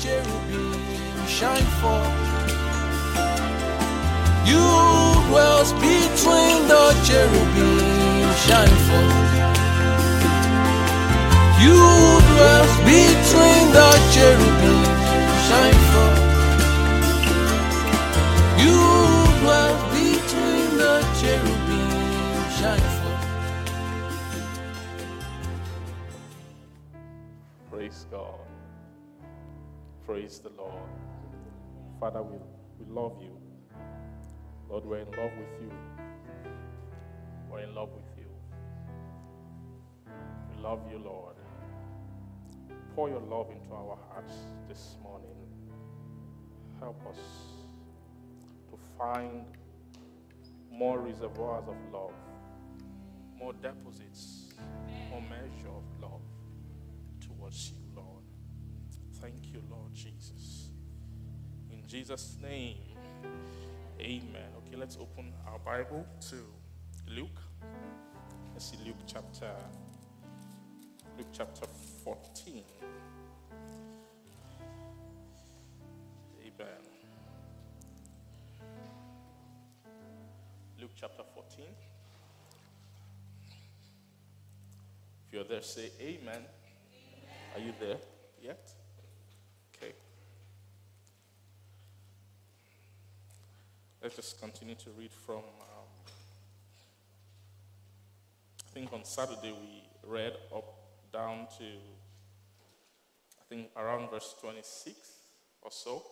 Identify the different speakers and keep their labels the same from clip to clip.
Speaker 1: cherubim shine forth. You dwells between the cherubim shine forth. You dwells between the cherubim shine forth. You dwells between the cherubim shine forth.
Speaker 2: Praise God. Praise the Lord. Father, we, we love you. Lord, we're in love with you. We're in love with you. We love you, Lord. Pour your love into our hearts this morning. Help us to find more reservoirs of love, more deposits, more measure of love towards you, Lord. Thank you, Lord Jesus' name, amen. Okay, let's open our Bible to Luke. Let's see Luke chapter Luke chapter 14. Amen. Luke chapter 14. If you're there, say amen. Are you there yet? Okay. Let's just continue to read from. Um, I think on Saturday we read up down to, I think around verse 26 or so.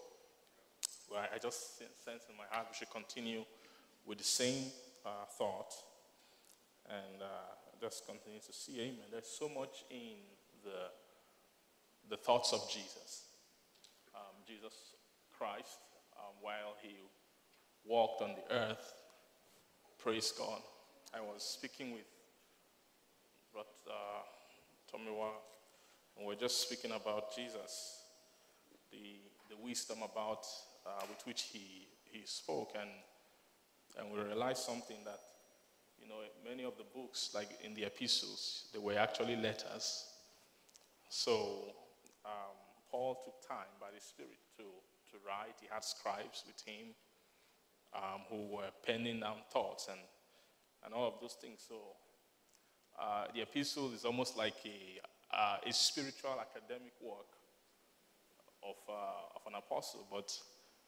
Speaker 2: Where I just sense in my heart we should continue with the same uh, thought and uh, just continue to see. Amen. There's so much in the the thoughts of Jesus. Um, Jesus Christ, um, while he walked on the earth, praise God. I was speaking with Brother uh, Tomiwa, and we're just speaking about Jesus, the, the wisdom about uh, with which he, he spoke, and, and we realized something that, you know, many of the books, like in the epistles, they were actually letters. So um, Paul took time by the Spirit to, to write. He had scribes with him um, who were penning down thoughts and, and all of those things. So uh, the epistle is almost like a, uh, a spiritual academic work of, uh, of an apostle. But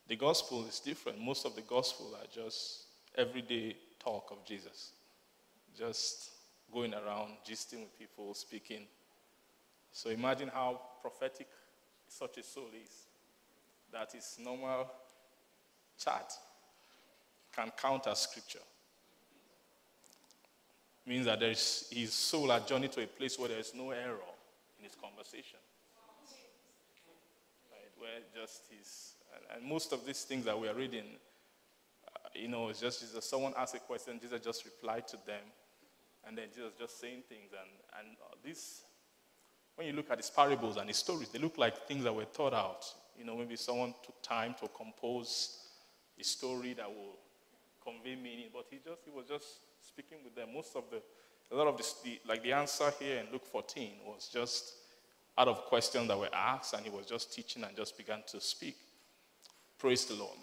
Speaker 2: the gospel is different. Most of the gospel are just everyday talk of Jesus, just going around, gisting with people, speaking. So imagine how prophetic such a soul is That is normal chat can counter scripture. It Means that there is, his soul has journeyed to a place where there is no error in his conversation. Right? Where just his, and, and most of these things that we are reading, uh, you know, it's just Jesus. Someone asked a question, Jesus just replied to them, and then Jesus just saying things. And, and this when you look at his parables and his stories, they look like things that were thought out. You know, maybe someone took time to compose a story that will convey meaning, but he just he was just speaking with them. Most of the a lot of the, like the answer here in Luke 14 was just out of questions that were asked, and he was just teaching and just began to speak. Praise the Lord.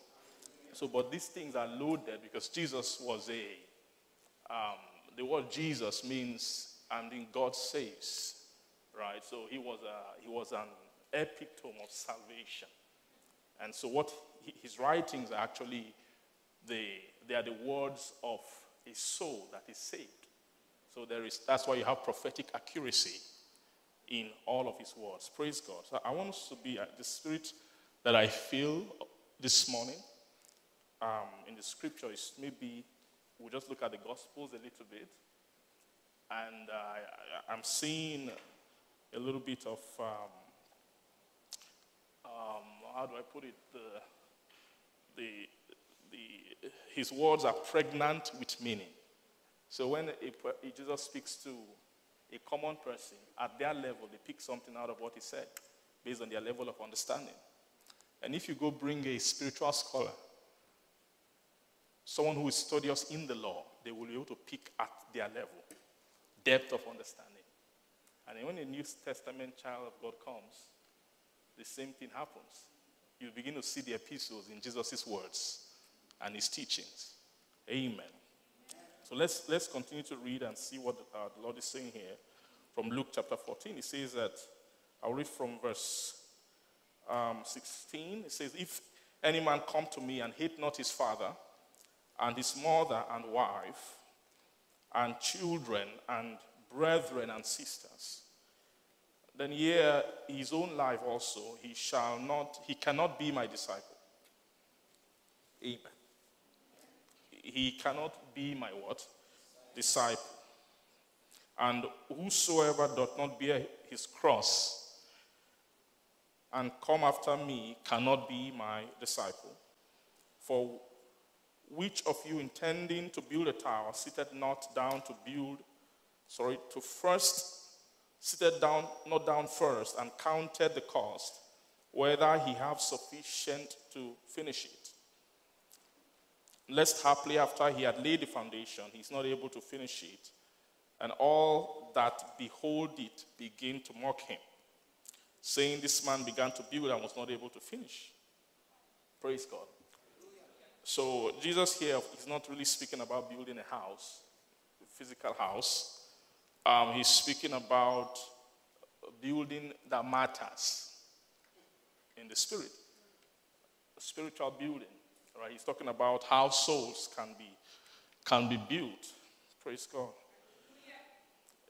Speaker 2: So, but these things are loaded because Jesus was a um, the word Jesus means and in God saves right? So he was, a, he was an epitome of salvation. And so what his writings are actually, the, they are the words of a soul that is saved. So there is, that's why you have prophetic accuracy in all of his words. Praise God. So I want us to be at the spirit that I feel this morning um, in the scripture is maybe we'll just look at the gospels a little bit. And uh, I, I'm seeing a little bit of, um, um, how do I put it? The, the, the, his words are pregnant with meaning. So when a, Jesus speaks to a common person, at their level, they pick something out of what he said based on their level of understanding. And if you go bring a spiritual scholar, someone who is studious in the law, they will be able to pick at their level, depth of understanding. And when a New Testament child of God comes, the same thing happens. You begin to see the epistles in Jesus' words and his teachings. Amen. So let's, let's continue to read and see what uh, the Lord is saying here from Luke chapter 14. He says that, I'll read from verse um, 16. It says, If any man come to me and hate not his father, and his mother and wife, and children, and brethren and sisters, then here his own life also, he shall not, he cannot be my disciple. Amen. He cannot be my what? Disciple. And whosoever doth not bear his cross and come after me cannot be my disciple. For which of you intending to build a tower seated not down to build, sorry, to first, seated down, not down first, and counted the cost, whether he have sufficient to finish it? Lest haply after he had laid the foundation, he's not able to finish it, and all that behold it begin to mock him, saying, This man began to build and was not able to finish. Praise God. So, Jesus here is not really speaking about building a house, a physical house. Um, he's speaking about building that matters in the spirit, a spiritual building. Right? He's talking about how souls can be can be built. Praise God.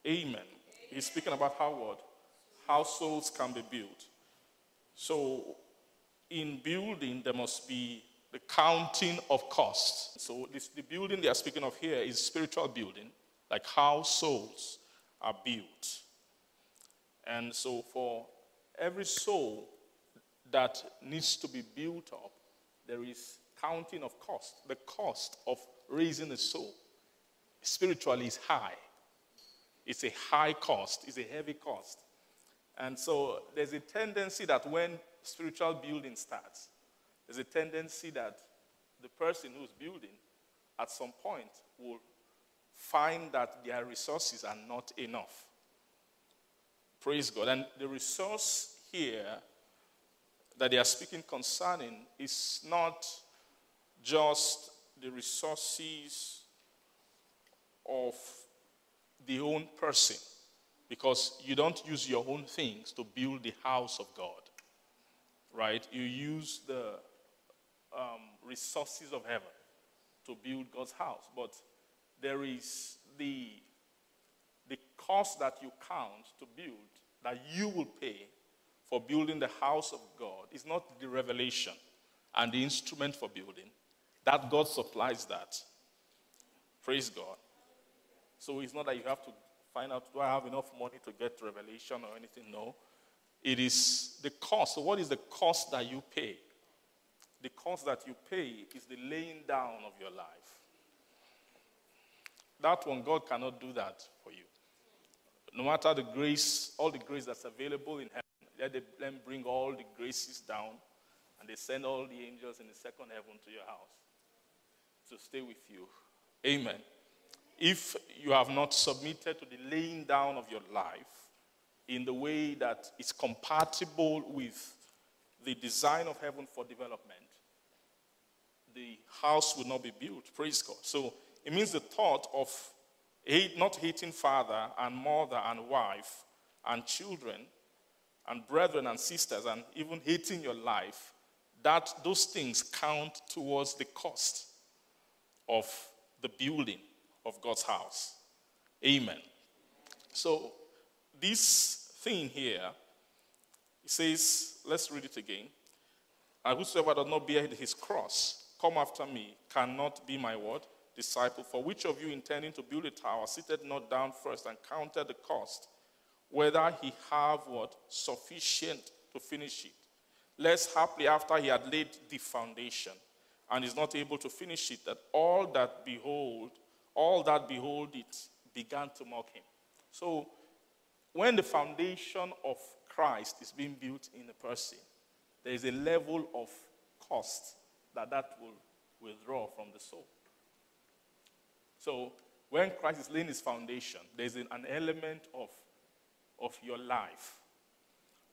Speaker 2: Amen. He's speaking about how what? How souls can be built. So in building, there must be the counting of costs. So this, the building they are speaking of here is spiritual building, like how souls are built. And so for every soul that needs to be built up, there is counting of cost. The cost of raising a soul spiritually is high. It's a high cost, it's a heavy cost. And so there's a tendency that when spiritual building starts, there's a tendency that the person who's building at some point will find that their resources are not enough. Praise God. And the resource here that they are speaking concerning is not just the resources of the own person because you don't use your own things to build the house of God, right? You use the um, resources of heaven to build God's house, but there is the the cost that you count to build that you will pay for building the house of God is not the revelation and the instrument for building. That God supplies that. Praise God. So it's not that you have to find out, do I have enough money to get revelation or anything? No. It is the cost. So, what is the cost that you pay? The cost that you pay is the laying down of your life. That one, God cannot do that for you. No matter the grace, all the grace that's available in heaven, let them bring all the graces down and they send all the angels in the second heaven to your house to stay with you. Amen. If you have not submitted to the laying down of your life in the way that is compatible with the design of heaven for development, the house will not be built. Praise God. So it means the thought of not hating father and mother and wife and children and brethren and sisters and even hating your life, that those things count towards the cost of the building of God's house. Amen. So, this thing here, it says, let's read it again. And whosoever does not bear his cross, come after me, cannot be my word, disciple. For which of you intending to build a tower, seated not down first and counted the cost, whether he have what? Sufficient to finish it. Lest haply after he had laid the foundation, and is not able to finish it, that all that behold, all that behold it began to mock him. So when the foundation of Christ is being built in a person, there is a level of cost that that will withdraw from the soul. So when Christ is laying his foundation, there's an element of, of your life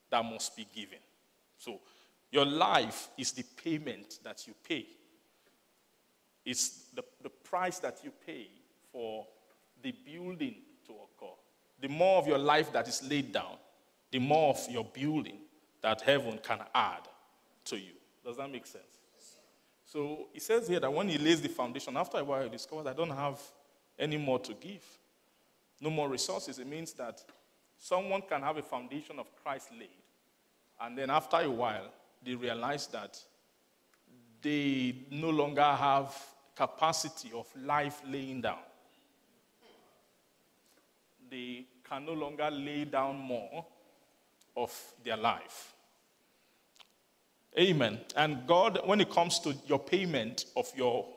Speaker 2: that must be given. So your life is the payment that you pay. It's the, the price that you pay for the building to occur. The more of your life that is laid down, the more of your building that heaven can add to you. Does that make sense? So he says here that when he lays the foundation, after a while he discovers I don't have any more to give. No more resources. It means that someone can have a foundation of Christ laid, and then after a while, they realize that they no longer have capacity of life laying down. They can no longer lay down more of their life. Amen. And God, when it comes to your payment of your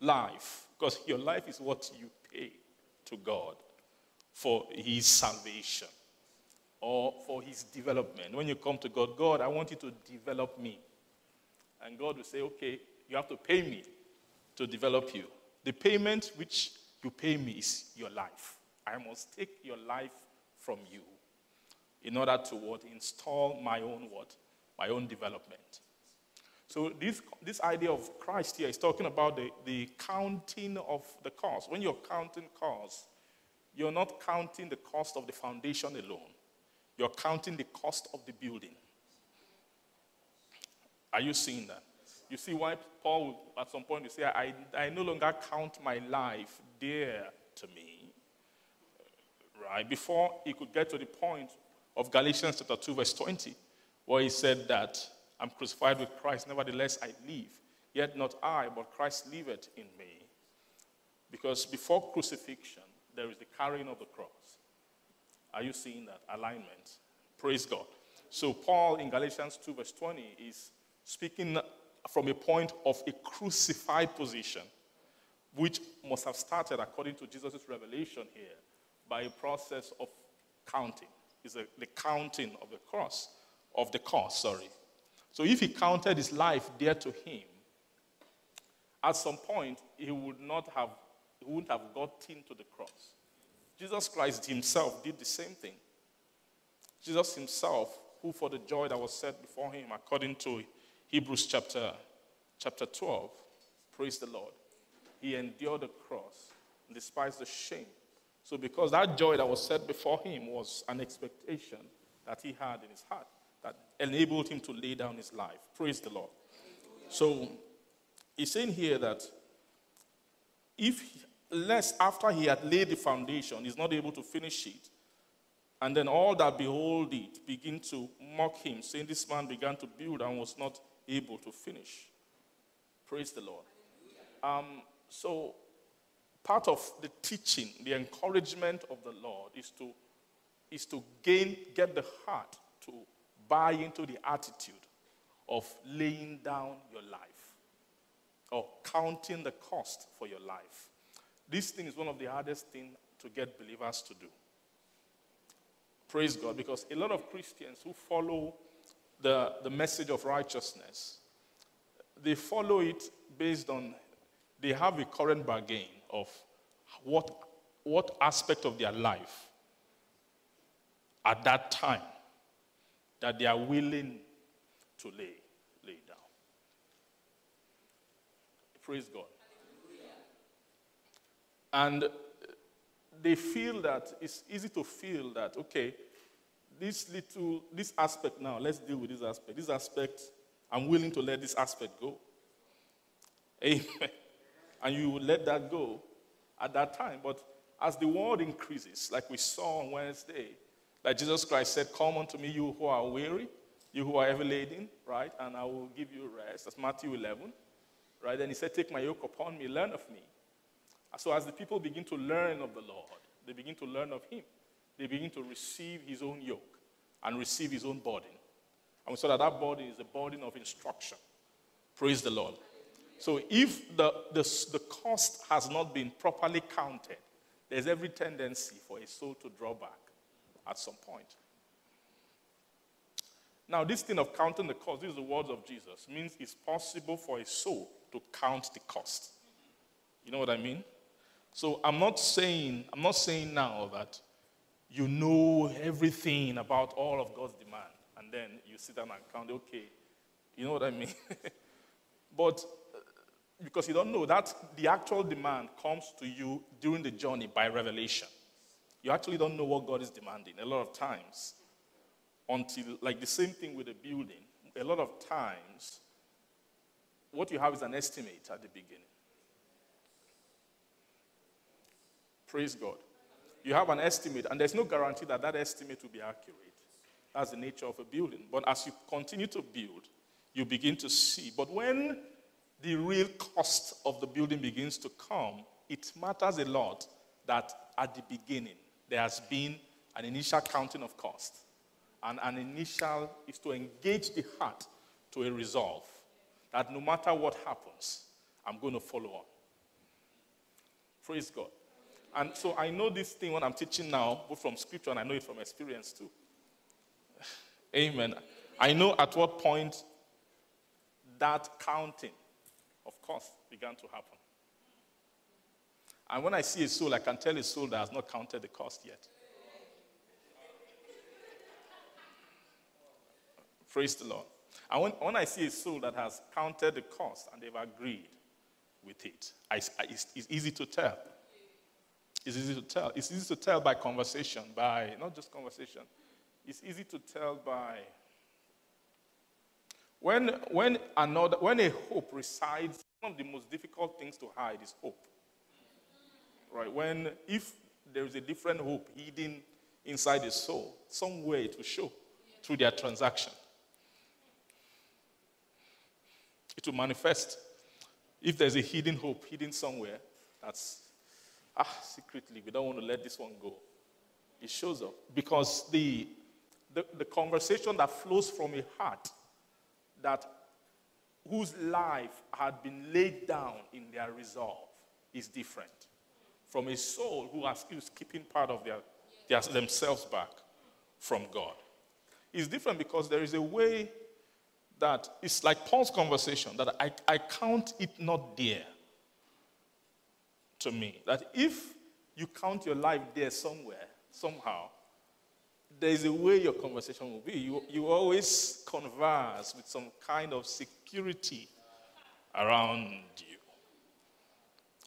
Speaker 2: life, because your life is what you pay to God for His salvation or for His development. When you come to God, God, I want you to develop me. And God will say, okay, you have to pay me to develop you. The payment which you pay me is your life. I must take your life from you in order to what? Install my own what? My own development. So this, this idea of Christ here is talking about the, the counting of the cost. When you're counting costs, you're not counting the cost of the foundation alone. You're counting the cost of the building. Are you seeing that? You see why Paul, at some point, you say, I, I no longer count my life dear to me. Right? Before he could get to the point of Galatians chapter 2, verse 20, where he said that I'm crucified with Christ, nevertheless I live. Yet not I, but Christ liveth in me. Because before crucifixion, there is the carrying of the cross. Are you seeing that alignment? Praise God. So, Paul in Galatians 2, verse 20, is speaking from a point of a crucified position, which must have started, according to Jesus' revelation here, by a process of counting. It's a, the counting of the cross, of the cost, sorry. So if he counted his life dear to him, at some point he would not have, he wouldn't have gotten to the cross. Jesus Christ himself did the same thing. Jesus himself, who for the joy that was set before him, according to Hebrews chapter, chapter 12, praise the Lord, he endured the cross and despised the shame. So, because that joy that was set before him was an expectation that he had in his heart, that enabled him to lay down his life. Praise the Lord. So he's saying here that if less after he had laid the foundation, he's not able to finish it, and then all that behold it begin to mock him, saying this man began to build and was not able to finish. Praise the Lord. Um, so part of the teaching, the encouragement of the Lord is to is to gain, get the heart to buy into the attitude of laying down your life or counting the cost for your life. This thing is one of the hardest things to get believers to do. Praise God, because a lot of Christians who follow the, the message of righteousness, they follow it based on, they have a current bargain of what, what aspect of their life at that time that they are willing to lay, lay down. Praise God. And they feel that it's easy to feel that, okay, this little, this aspect now, let's deal with this aspect. This aspect, I'm willing to let this aspect go. Amen. And you will let that go at that time. But as the world increases, like we saw on Wednesday, like Jesus Christ said, Come unto me, you who are weary, you who are heavy laden, right? And I will give you rest. That's Matthew 11, right? And he said, Take my yoke upon me, learn of me. So as the people begin to learn of the Lord, they begin to learn of him. They begin to receive his own yoke and receive his own burden. And we saw that that burden is the burden of instruction. Praise the Lord. So if the, the, the cost has not been properly counted, there's every tendency for a soul to draw back at some point. Now, this thing of counting the cost, these are the words of Jesus, means it's possible for a soul to count the cost. You know what I mean? So I'm not saying, I'm not saying now that you know everything about all of God's demand, and then you sit down and count, okay. You know what I mean? but uh, because you don't know that the actual demand comes to you during the journey by revelation. You actually don't know what God is demanding a lot of times until, like the same thing with the building. A lot of times, what you have is an estimate at the beginning. Praise God. You have an estimate, and there's no guarantee that that estimate will be accurate. That's the nature of a building. But as you continue to build, you begin to see. But when the real cost of the building begins to come, it matters a lot that at the beginning there has been an initial counting of cost. And an initial is to engage the heart to a resolve that no matter what happens, I'm going to follow on. Praise God. And so I know this thing when I'm teaching now, both from scripture and I know it from experience too. Amen. I know at what point that counting of course began to happen. And when I see a soul, I can tell a soul that has not counted the cost yet. Praise the Lord. And when, when I see a soul that has counted the cost and they've agreed with it, I, I, it's, it's easy to tell. It's easy to tell. It's easy to tell by conversation, by not just conversation. It's easy to tell by when, when, another, when a hope resides, one of the most difficult things to hide is hope. Right? When, if there is a different hope hidden inside the soul, somewhere it will show through their transaction. It will manifest. If there's a hidden hope hidden somewhere, that's, ah, secretly, we don't want to let this one go. It shows up. Because the, the, the conversation that flows from a heart that whose life had been laid down in their resolve is different from a soul who has, is keeping part of their, their, themselves back from God. It's different because there is a way that it's like Paul's conversation that I, I count it not dear to me. That if you count your life there somewhere, somehow, there is a way your conversation will be. You, you always converse with some kind of security around you.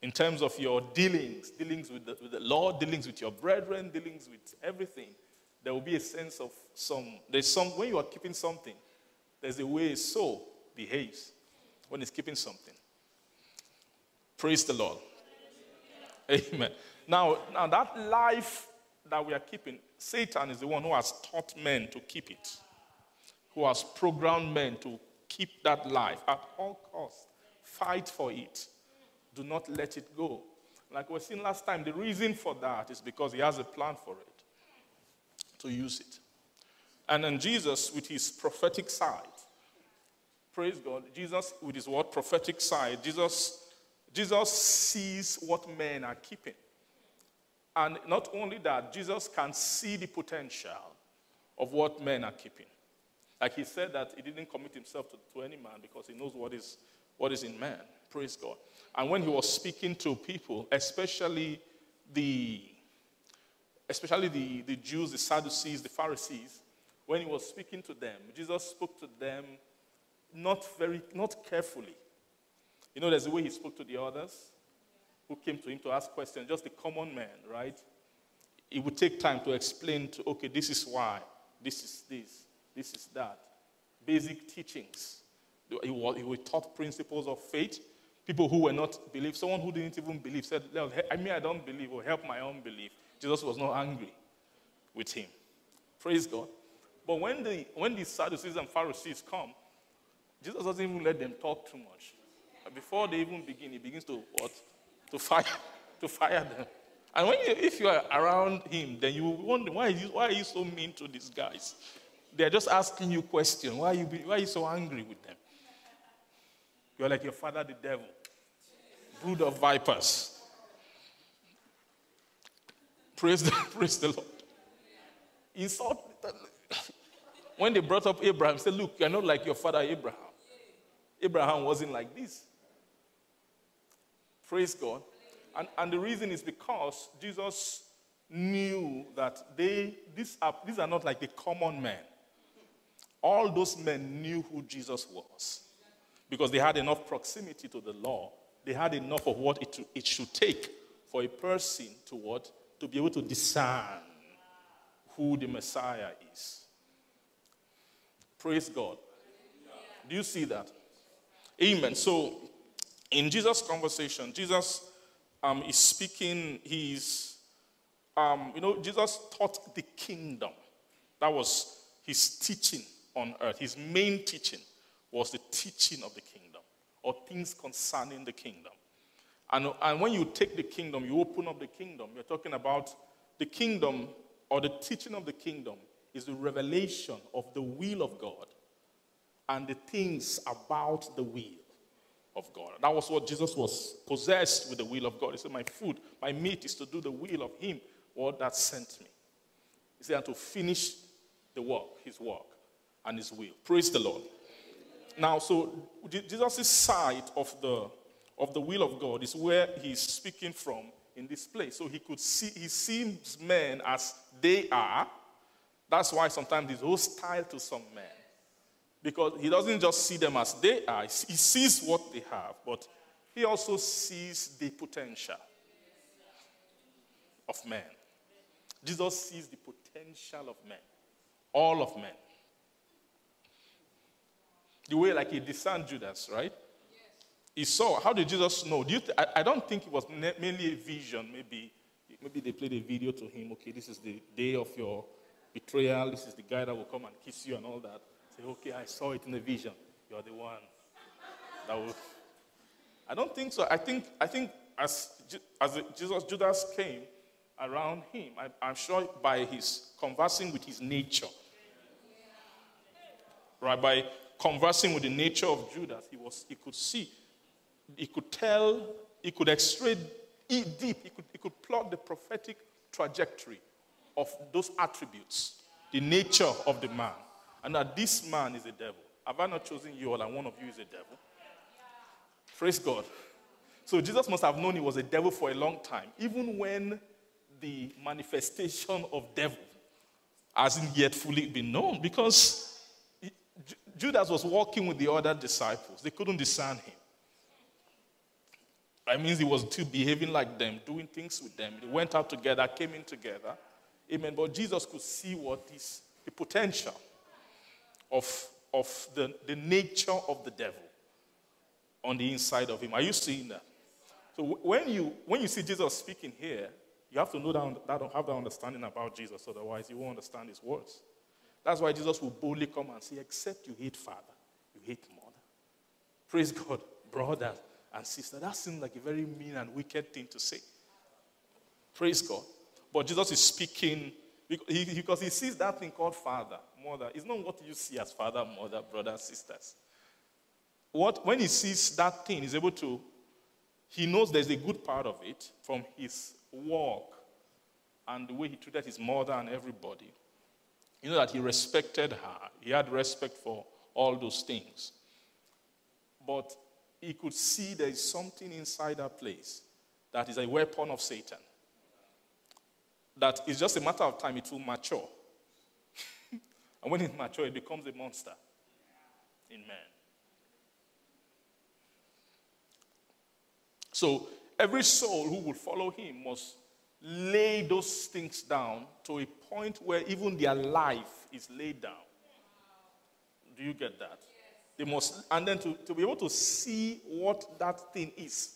Speaker 2: In terms of your dealings, dealings with the, with the Lord, dealings with your brethren, dealings with everything, there will be a sense of some, there's some, when you are keeping something, there's a way a soul behaves when it's keeping something. Praise the Lord. Amen. Now, now that life that we are keeping, Satan is the one who has taught men to keep it, who has programmed men to keep that life at all costs. Fight for it. Do not let it go. Like we were saying last time, the reason for that is because he has a plan for it, to use it. And then Jesus, with his prophetic side, praise God, Jesus, with his word prophetic side, Jesus, Jesus sees what men are keeping. And not only that, Jesus can see the potential of what men are keeping. Like he said that he didn't commit himself to, to any man because he knows what is, what is in man. Praise God. And when he was speaking to people, especially the especially the, the Jews, the Sadducees, the Pharisees, when he was speaking to them, Jesus spoke to them not very, not carefully. You know, there's a way he spoke to the others who came to him to ask questions, just a common man, right? It would take time to explain to, okay, this is why, this is this, this is that. Basic teachings. He would taught principles of faith. People who were not believe, someone who didn't even believe said, I mean, I don't believe, or help my own belief. Jesus was not angry with him. Praise God. But when the, when the Sadducees and Pharisees come, Jesus doesn't even let them talk too much. Before they even begin, he begins to what? to fire, to fire them. And when you, if you are around him, then you wonder why, is, why are you so mean to these guys? They're just asking you questions. Why are you, why are you so angry with them? You're like your father, the devil, brood of vipers. Praise the, praise the Lord. Insult. When they brought up Abraham, said, Look, you're not like your father Abraham. Abraham wasn't like this. Praise God. And, and the reason is because Jesus knew that they, these are, these are not like the common men. all those men knew who Jesus was because they had enough proximity to the law. They had enough of what it, it should take for a person to what? To be able to discern who the Messiah is. Praise God. Do you see that? Amen. So, in Jesus' conversation, Jesus um, is speaking, he's, um, you know, Jesus taught the kingdom. That was his teaching on earth. His main teaching was the teaching of the kingdom or things concerning the kingdom. And, and when you take the kingdom, you open up the kingdom, you're talking about the kingdom or the teaching of the kingdom is the revelation of the will of God and the things about the will of God. That was what Jesus was possessed with the will of God. He said, My food, my meat is to do the will of Him, what that sent me. He said, and to finish the work, His work and His will. Praise the Lord. Now, so Jesus' side of the of the will of God is where he's speaking from in this place. So he could see, he sees men as they are. That's why sometimes he's hostile to some men. Because he doesn't just see them as they are, he sees what they have, but he also sees the potential of men. Jesus sees the potential of men, all of men. The way, like he discerned Judas, right? He saw. How did Jesus know? Do you th- I, I, don't think it was mainly a vision. Maybe, maybe they played a video to him. Okay, this is the day of your betrayal. This is the guy that will come and kiss you and all that. Say, okay, I saw it in a vision. You're the one. That will. I don't think so. I think, I think as, as Jesus, Judas came around him, I, I'm sure by his conversing with his nature, right, by conversing with the nature of Judas, he, was, he could see, he could tell, he could extract deep, he could, he could plot the prophetic trajectory of those attributes, the nature of the man, and that this man is a devil. Have I not chosen you all and one of you is a devil? Praise God. So Jesus must have known he was a devil for a long time, even when the manifestation of devil hasn't yet fully been known, because Judas was walking with the other disciples. They couldn't discern him. That means he was still behaving like them, doing things with them. They went out together, came in together. Amen. But Jesus could see what is the potential of, of the, the nature of the devil on the inside of him. Are you seeing that? So when you when you see Jesus speaking here, you have to know that, that have that understanding about Jesus. Otherwise, you won't understand his words. That's why Jesus will boldly come and say, Except you hate father, you hate mother. Praise God, brother and sister. That seems like a very mean and wicked thing to say. Praise God. But Jesus is speaking because he sees that thing called father, mother. It's not what you see as father, mother, brothers, sisters. What, when he sees that thing, he's able to, he knows there's a good part of it from his walk and the way he treated his mother and everybody. You know that he respected her, he had respect for all those things. But he could see there is something inside that place that is a weapon of Satan. That it's just a matter of time it will mature. And when it matures, it becomes a monster in man. So every soul who will follow him must lay those things down to a point where even their life is laid down. Do you get that? They must, and then to, to be able to see what that thing is,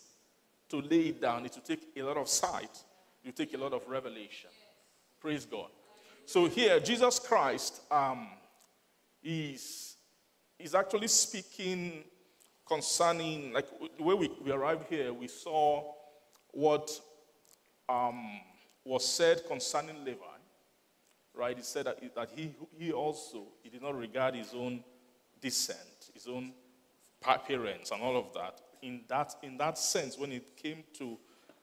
Speaker 2: to lay it down, it will take a lot of sight, you take a lot of revelation. Praise God. So here, Jesus Christ um, is, is actually speaking concerning, like the way we, we arrived here, we saw what um, was said concerning Levi, right? He said that, that he, he also, he did not regard his own descent, his own parents and all of that. In that, in that sense, when it came to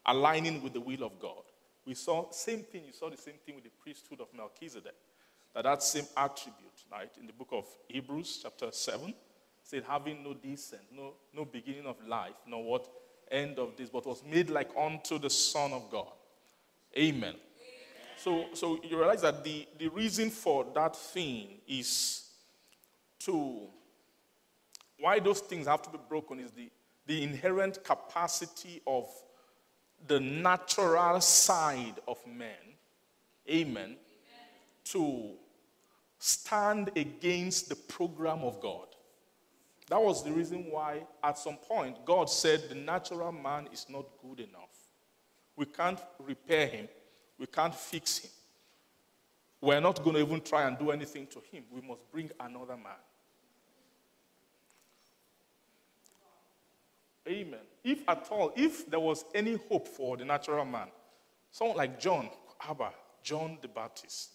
Speaker 2: aligning with the will of God, we saw same thing. You saw the same thing with the priesthood of Melchizedek. That that same attribute, right, in the book of Hebrews, chapter seven, said, having no descent, no, no beginning of life, no what end of this, but was made like unto the Son of God. Amen. Amen. So, so you realize that the, the reason for that thing is to why those things have to be broken is the, the inherent capacity of the natural side of men, amen, amen, to stand against the program of God. That was the reason why, at some point, God said the natural man is not good enough. We can't repair him, we can't fix him. We're not going to even try and do anything to him. We must bring another man. Amen. If at all, if there was any hope for the natural man, someone like John, Abba, John the Baptist,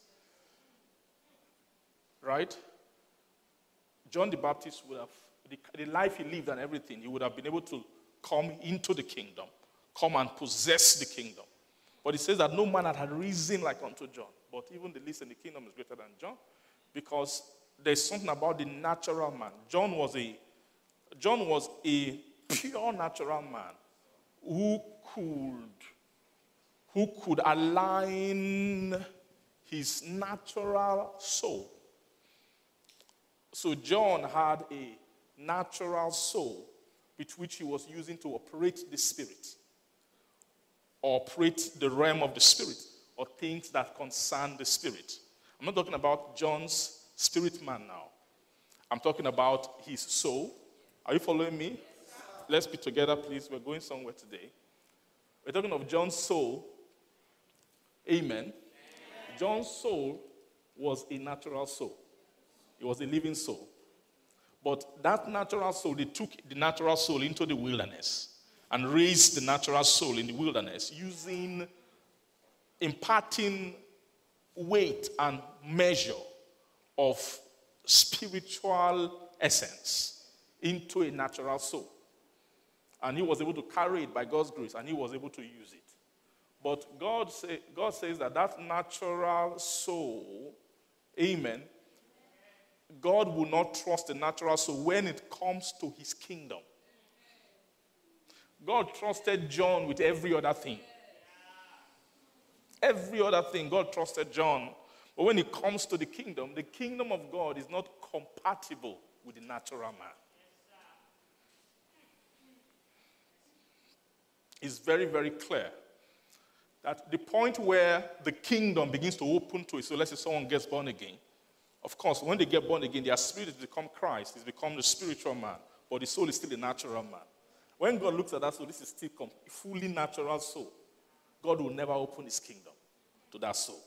Speaker 2: right? John the Baptist would have, the, the life he lived and everything, he would have been able to come into the kingdom, come and possess the kingdom. But he says that no man had had risen like unto John. But even the least in the kingdom is greater than John because there's something about the natural man. John was a John was a pure natural man who could who could align his natural soul. So John had a natural soul with which he was using to operate the spirit, operate the realm of the spirit or things that concern the spirit. I'm not talking about John's spirit man now. I'm talking about his soul. Are you following me? Let's be together, please. We're going somewhere today. We're talking of John's soul. Amen. John's soul was a natural soul, it was a living soul. But that natural soul, they took the natural soul into the wilderness and raised the natural soul in the wilderness using imparting weight and measure of spiritual essence into a natural soul. And he was able to carry it by God's grace and he was able to use it. But God, say, God says that that natural soul, amen, God will not trust the natural soul when it comes to his kingdom. God trusted John with every other thing. Every other thing, God trusted John. But when it comes to the kingdom, the kingdom of God is not compatible with the natural man. It's very, very clear that the point where the kingdom begins to open to it, so let's say someone gets born again. Of course, when they get born again, their spirit has become Christ, it's become the spiritual man, but the soul is still a natural man. When God looks at that soul, this is still a fully natural soul. God will never open his kingdom to that soul.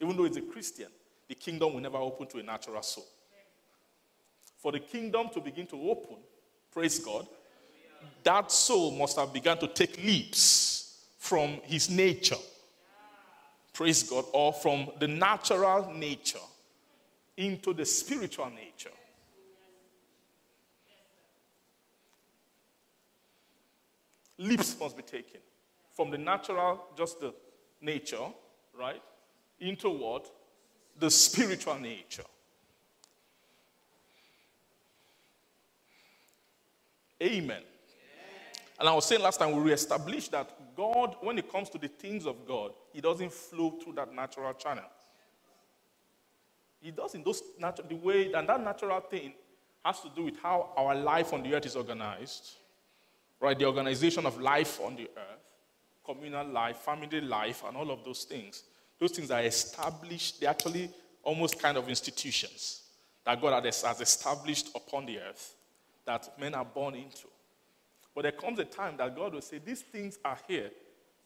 Speaker 2: Even though it's a Christian, the kingdom will never open to a natural soul. For the kingdom to begin to open, praise God, that soul must have begun to take leaps from his nature, praise God, or from the natural nature into the spiritual nature. Leaps must be taken from the natural, just the nature, right, into what? The spiritual nature. Amen. And I was saying last time we established that God, when it comes to the things of God, He doesn't flow through that natural channel. He does in those natural the way, and that natural thing has to do with how our life on the earth is organized, right? The organization of life on the earth communal life, family life, and all of those things. Those things are established, they're actually almost kind of institutions that God has established upon the earth that men are born into. But there comes a time that God will say, These things are here,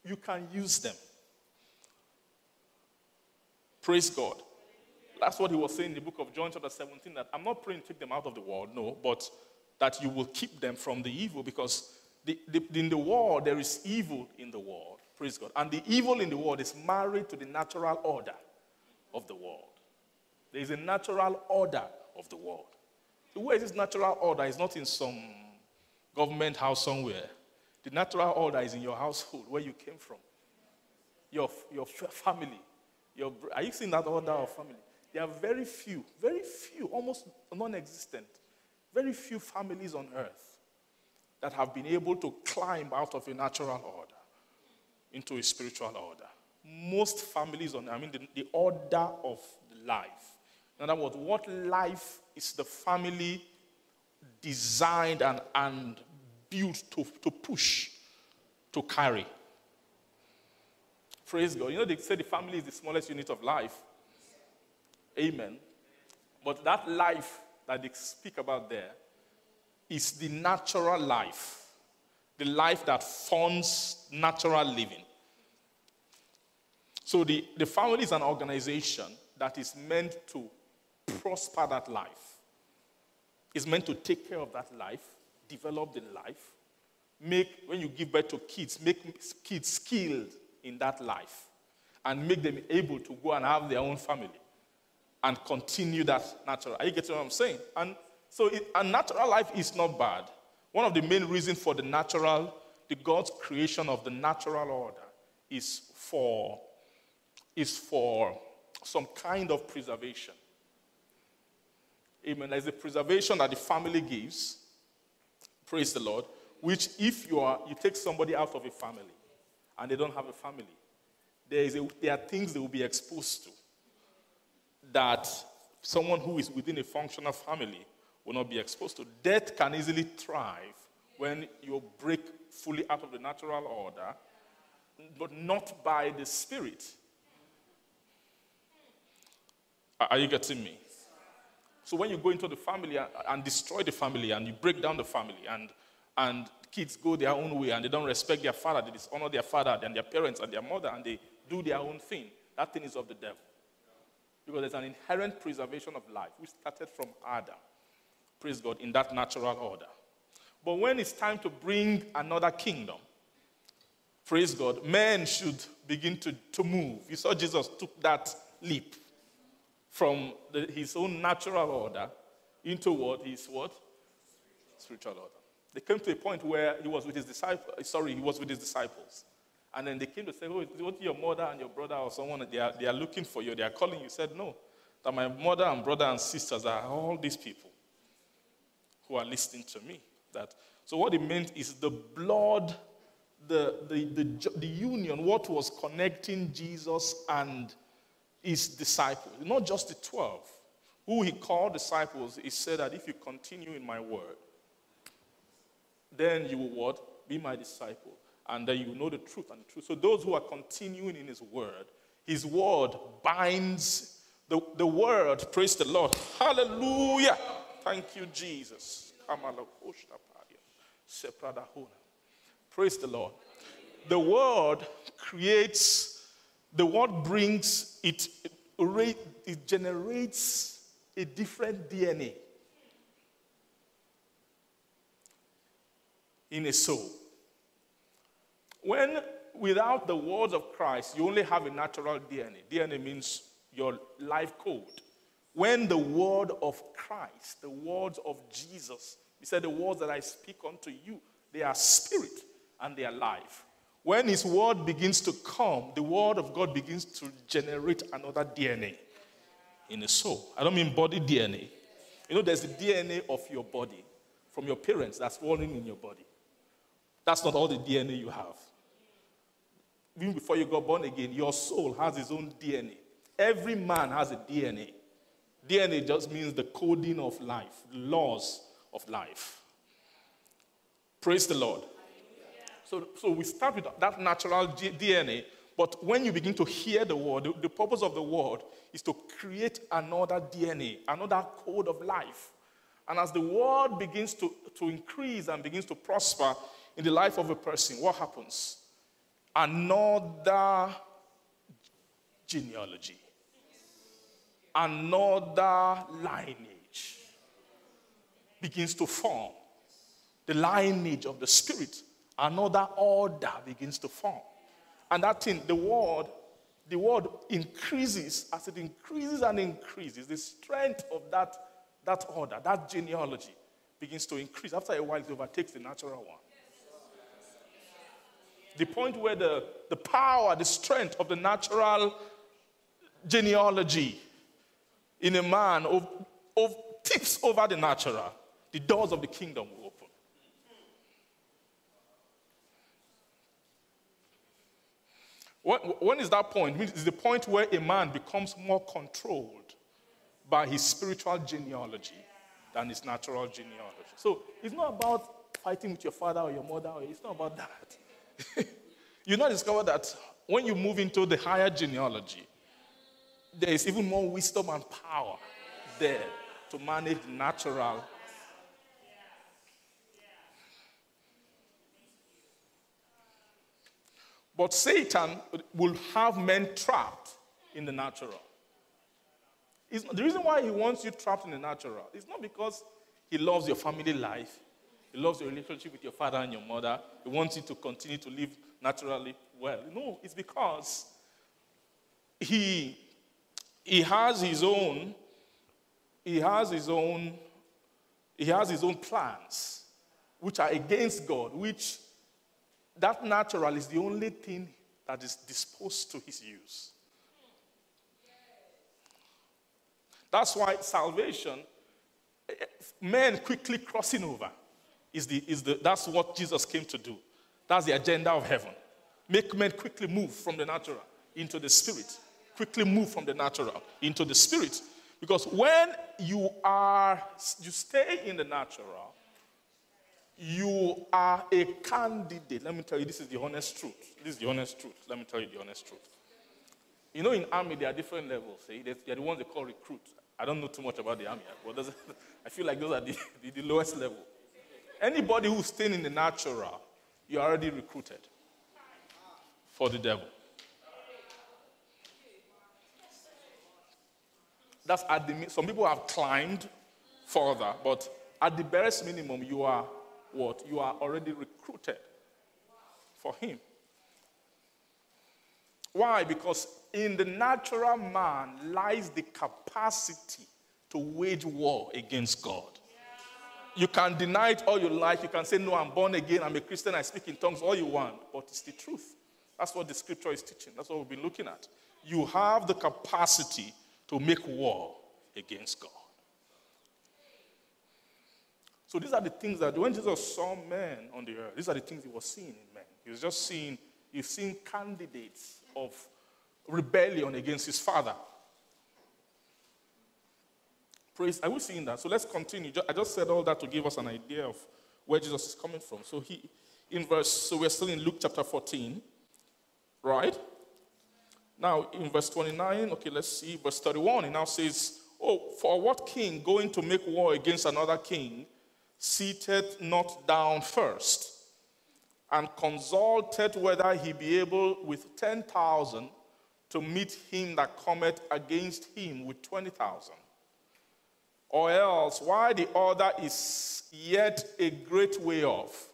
Speaker 2: you can use them. Praise God. That's what he was saying in the book of John, chapter 17, that I'm not praying take them out of the world, no, but that you will keep them from the evil because the, the, in the world, there is evil in the world. Praise God. And the evil in the world is married to the natural order of the world. There is a natural order of the world. The way this natural order is not in some government house somewhere. The natural order is in your household, where you came from. Your, your family. Your, are you seeing that order of family? There are very few, very few, almost non existent, very few families on earth that have been able to climb out of a natural order into a spiritual order. Most families on, I mean, the, the order of life In other words, what life is the family designed and, and built to, to push, to carry? Praise God. You know, they say the family is the smallest unit of life. Amen. But that life that they speak about there is the natural life, the life that funds natural living. So the, the family is an organization that is meant to prosper that life. It's meant to take care of that life, develop the life, make, when you give birth to kids, make kids skilled in that life, and make them able to go and have their own family and continue that natural. Are you getting what I'm saying? And so it, a natural life is not bad. One of the main reasons for the natural, the God's creation of the natural order is for is for some kind of preservation. Amen. There's a preservation that the family gives. Praise the Lord. Which, if you are, you take somebody out of a family and they don't have a family, there, is a, there are things they will be exposed to that someone who is within a functional family will not be exposed to. Death can easily thrive when you break fully out of the natural order, but not by the spirit. Are you getting me? So when you go into the family and, destroy the family and you break down the family and, and kids go their own way and they don't respect their father, they dishonor their father and their parents and their mother and they do their own thing, that thing is of the devil. Because there's an inherent preservation of life which started from Adam, praise God, in that natural order. But when it's time to bring another kingdom, praise God, men should begin to, to move. You saw Jesus took that leap from the, his own natural order into what his what? Spiritual order. They came to a point where he was with his disciples. Sorry, he was with his disciples. And then they came to say, Oh, what your mother and your brother or someone, they are, they are looking for you, they are calling you. said, No, that my mother and brother and sisters are all these people who are listening to me. That so what it meant is the blood, the, the, the, the union, what was connecting Jesus and his disciples, not just the 12, who he called disciples, he said that if you continue in my word, then you will what? Be my disciple. And then you will know the truth and the truth. So those who are continuing in his word, his word binds the, the word. Praise the Lord. Hallelujah. Thank you, Jesus. Praise the Lord. The word creates the word brings, it, it, generates a different DNA in a soul. When without the words of Christ, you only have a natural DNA. DNA means your life code. When the word of Christ, the words of Jesus, he said, The words that I speak unto you, they are spirit and they are life. When His word begins to come, the word of God begins to generate another DNA in the soul. I don't mean body DNA. You know, there's the DNA of your body from your parents that's rolling in your body. That's not all the DNA you have. Even before you got born again, your soul has its own DNA. Every man has a DNA. DNA just means the coding of life, laws of life. Praise the Lord. So, so we start with that natural DNA, but when you begin to hear the word, the, the purpose of the word is to create another DNA, another code of life. And as the word begins to, to increase and begins to prosper in the life of a person, what happens? Another genealogy, another lineage begins to form. The lineage of the Spirit another order begins to form. And that thing, the word, the word increases as it increases and increases. The strength of that, that order, that genealogy begins to increase. After a while, it overtakes the natural one. The point where the, the power, the strength of the natural genealogy in a man of, of tips over the natural, the doors of the kingdom will open. When is that point? It's the point where a man becomes more controlled by his spiritual genealogy than his natural genealogy. So it's not about fighting with your father or your mother, it's not about that. you now discover that when you move into the higher genealogy, there is even more wisdom and power there to manage natural. But Satan will have men trapped in the natural. It's, the reason why he wants you trapped in the natural is not because he loves your family life, he loves your relationship with your father and your mother, he wants you to continue to live naturally well. No, it's because he, he has his own, he has his own, he has his own plans, which are against God, which that natural is the only thing that is disposed to his use. That's why salvation, men quickly crossing over, is the, is the, that's what Jesus came to do. That's the agenda of heaven. Make men quickly move from the natural into the spirit. Quickly move from the natural into the spirit. Because when you are, you stay in the natural, you are a candidate. Let me tell you, this is the honest truth. This is the honest truth. Let me tell you the honest truth. You know, in army, there are different levels. Eh? See? They're the ones they call recruits. I don't know too much about the army, eh? but I feel like those are the, the, the lowest level. Anybody who's staying in the natural, you're already recruited for the devil. That's at the some people have climbed further, but at the barest minimum, you are what? You are already recruited for him. Why? Because in the natural man lies the capacity to wage war against God. You can deny it all you like. You can say, No, I'm born again. I'm a Christian. I speak in tongues, all you want. But it's the truth. That's what the scripture is teaching. That's what we've been looking at. You have the capacity to make war against God. So these are the things that when Jesus saw men on the earth, these are the things he was seeing in men. He was just seeing, he's seeing candidates of rebellion against his father. Praise, are we seeing that? So let's continue. I just said all that to give us an idea of where Jesus is coming from. So he, in verse, so we're still in Luke chapter 14, right? Now in verse 29, okay, let's see, verse 31, he now says, Oh, for what king going to make war against another king seated not down first and consulted whether he be able with 10,000 to meet him that cometh against him with 20,000. Or else, while the other is yet a great way off,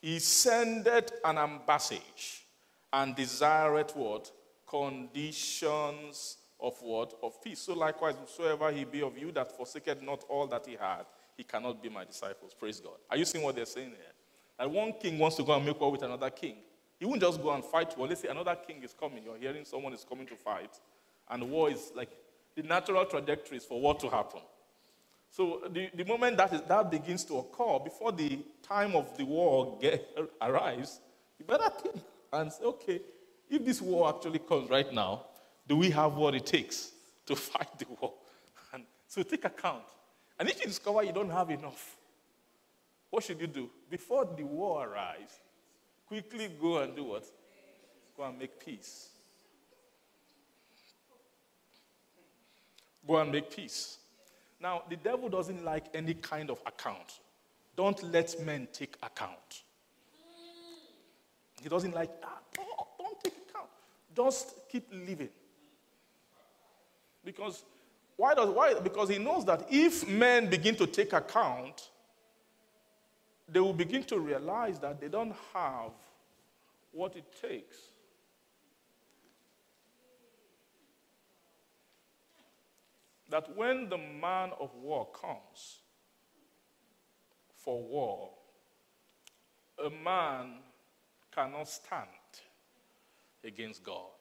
Speaker 2: he sendeth an ambassage and desireth what? Conditions of what? Of peace. So likewise, whosoever he be of you that forsaketh not all that he had, he cannot be my disciples. Praise God. Are you seeing what they're saying here? That one king wants to go and make war with another king. He won't just go and fight war. Let's say another king is coming. You're hearing someone is coming to fight. And war is like the natural trajectories for war to happen. So the, the moment that, is, that begins to occur, before the time of the war get, arrives, you better think and say, okay, if this war actually comes right now, do we have what it takes to fight the war? And so take account. And if you discover you don't have enough, what should you do? Before the war arrives, quickly go and do what? Go and make peace. Go and make peace. Now, the devil doesn't like any kind of account. Don't let men take account. He doesn't like that. Don't, don't take account. Just keep living. Because why does why? Because he knows that if men begin to take account, they will begin to realize that they don't have what it takes. That when the man of war comes for war, a man cannot stand against God.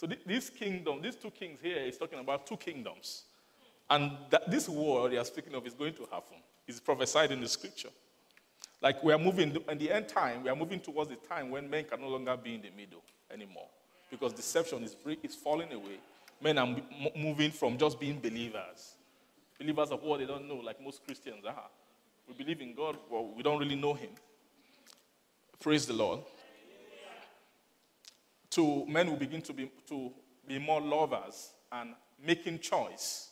Speaker 2: So this kingdom, these two kings here is talking about two kingdoms. And that, this war they are speaking of is going to happen. It's prophesied in the scripture. Like we are moving, in the end time, we are moving towards the time when men can no longer be in the middle anymore. because deception is, is falling away. Men are m- moving from just being believers, believers of what they don't know, like most Christians are. We believe in God, but we don't really know Him. Praise the Lord. To men who begin to be, to be more lovers and making choice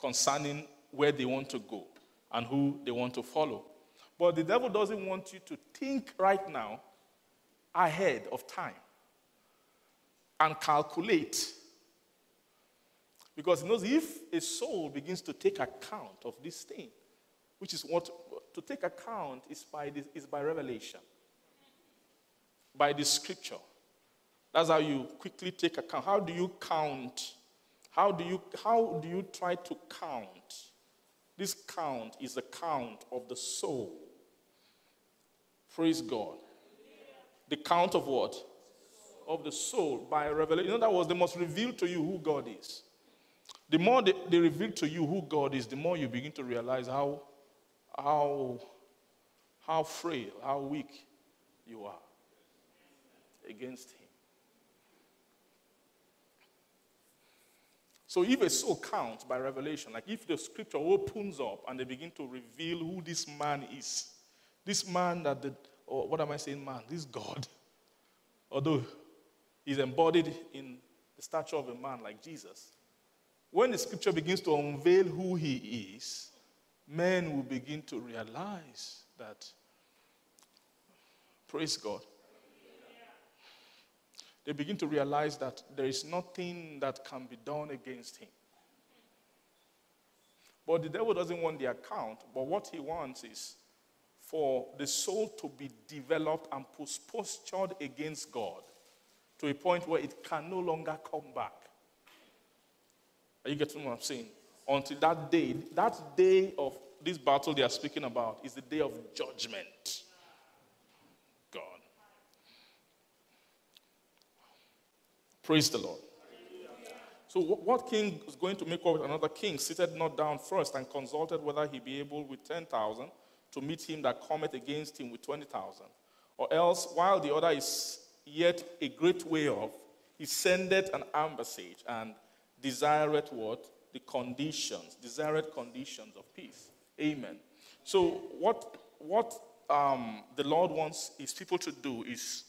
Speaker 2: concerning where they want to go and who they want to follow. But the devil doesn't want you to think right now ahead of time and calculate. Because he knows if a soul begins to take account of this thing, which is what to take account is by, this, is by revelation, by the scripture. That's how you quickly take account. How do you count? How do you, how do you try to count? This count is the count of the soul. Praise God. The count of what? Of the soul by revelation. Know, that was they must reveal to you who God is. The more they, they reveal to you who God is, the more you begin to realize how, how, how frail, how weak you are against Him. So if a soul counts by revelation, like if the scripture opens up and they begin to reveal who this man is, this man that the, or what am I saying, man? This God, although he's embodied in the stature of a man like Jesus, when the scripture begins to unveil who he is, men will begin to realize that, praise God, they begin to realize that there is nothing that can be done against him. But the devil doesn't want the account, but what he wants is for the soul to be developed and postured against God to a point where it can no longer come back. Are you getting what I'm saying? Until that day, that day of this battle they are speaking about is the day of judgment. God. Praise the Lord. So, what king is going to make up with another king, seated not down first and consulted whether he be able with 10,000 to meet him that cometh against him with 20,000? Or else, while the other is yet a great way off, he sendeth an ambassage and desireth what? The conditions, desired conditions of peace. Amen. So, what, what um, the Lord wants his people to do is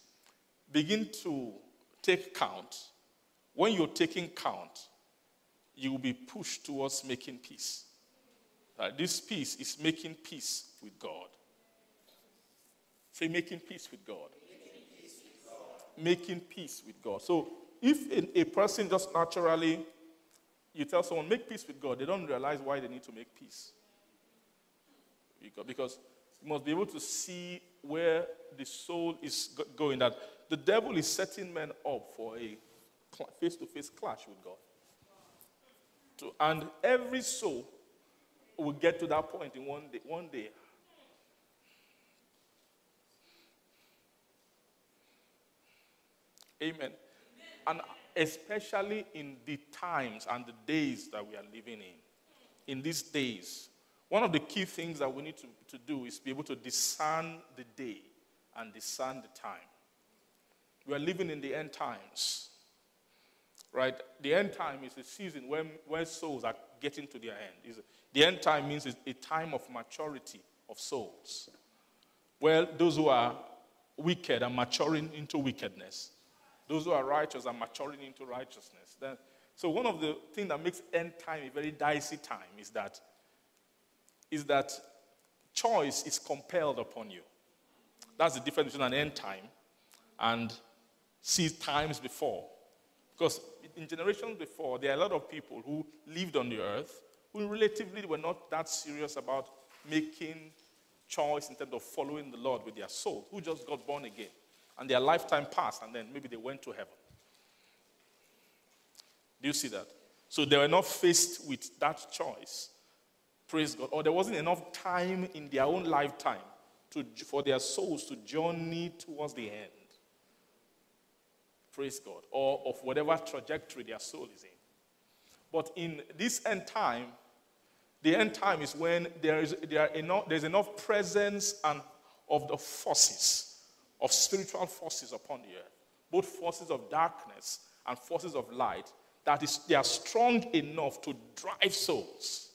Speaker 2: begin to take count. When you're taking count, you will be pushed towards making peace. Uh, this peace is making peace with God. Say, making peace with God. Making peace with God. So, if a, a person just naturally, you tell someone, make peace with God, they don't realize why they need to make peace. Because must be able to see where the soul is going. That the devil is setting men up for a face to face clash with God. And every soul will get to that point in one day. One day. Amen. And especially in the times and the days that we are living in. In these days, one of the key things that we need to, to do is be able to discern the day and discern the time. We are living in the end times. Right? The end time is a season when, when souls are getting to their end. The end time means it's a time of maturity of souls. Well, those who are wicked are maturing into wickedness. Those who are righteous are maturing into righteousness. Then, so one of the things that makes end time a very dicey time is that is that choice is compelled upon you. That's the difference between an end time and see times before. Because in generations before, there are a lot of people who lived on the earth who relatively were not that serious about making choice in terms of following the Lord with their soul, who just got born again. And their lifetime passed, and then maybe they went to heaven. Do you see that? So they were not faced with that choice. Praise God. Or there wasn't enough time in their own lifetime to, for their souls to journey towards the end. Praise God. Or of whatever trajectory their soul is in. But in this end time, the end time is when there is there enough, there's enough presence and of the forces, of spiritual forces upon the earth. both forces of darkness and forces of light, that is, they are strong enough to drive souls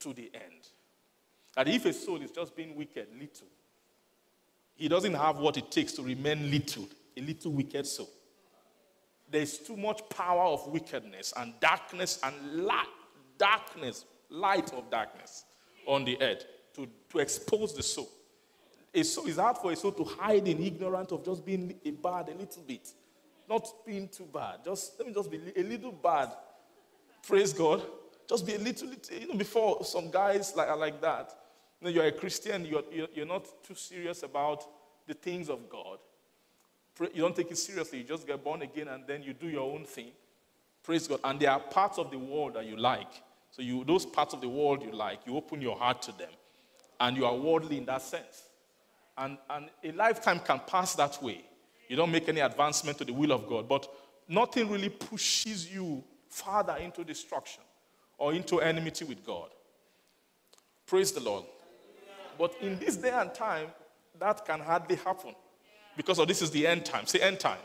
Speaker 2: to the end. That if a soul is just being wicked, little, he doesn't have what it takes to remain little, a little wicked soul. There's too much power of wickedness and darkness and darkness, light of darkness on the earth to, to expose the soul. It's, it's hard for a soul to hide in ignorance of just being a bad a little bit. Not being too bad. Just let me just be a little bad. Praise God. Just be a little, little you know, before some guys like, are like that. You know, you're a Christian, you're, you're not too serious about the things of God. You don't take it seriously. You just get born again and then you do your own thing. Praise God. And there are parts of the world that you like. So you, those parts of the world you like, you open your heart to them. And you are worldly in that sense. And, and a lifetime can pass that way. You don't make any advancement to the will of God. But nothing really pushes you farther into destruction or into enmity with God. Praise the Lord. But in this day and time, that can hardly happen because of this is the end time. Say end times.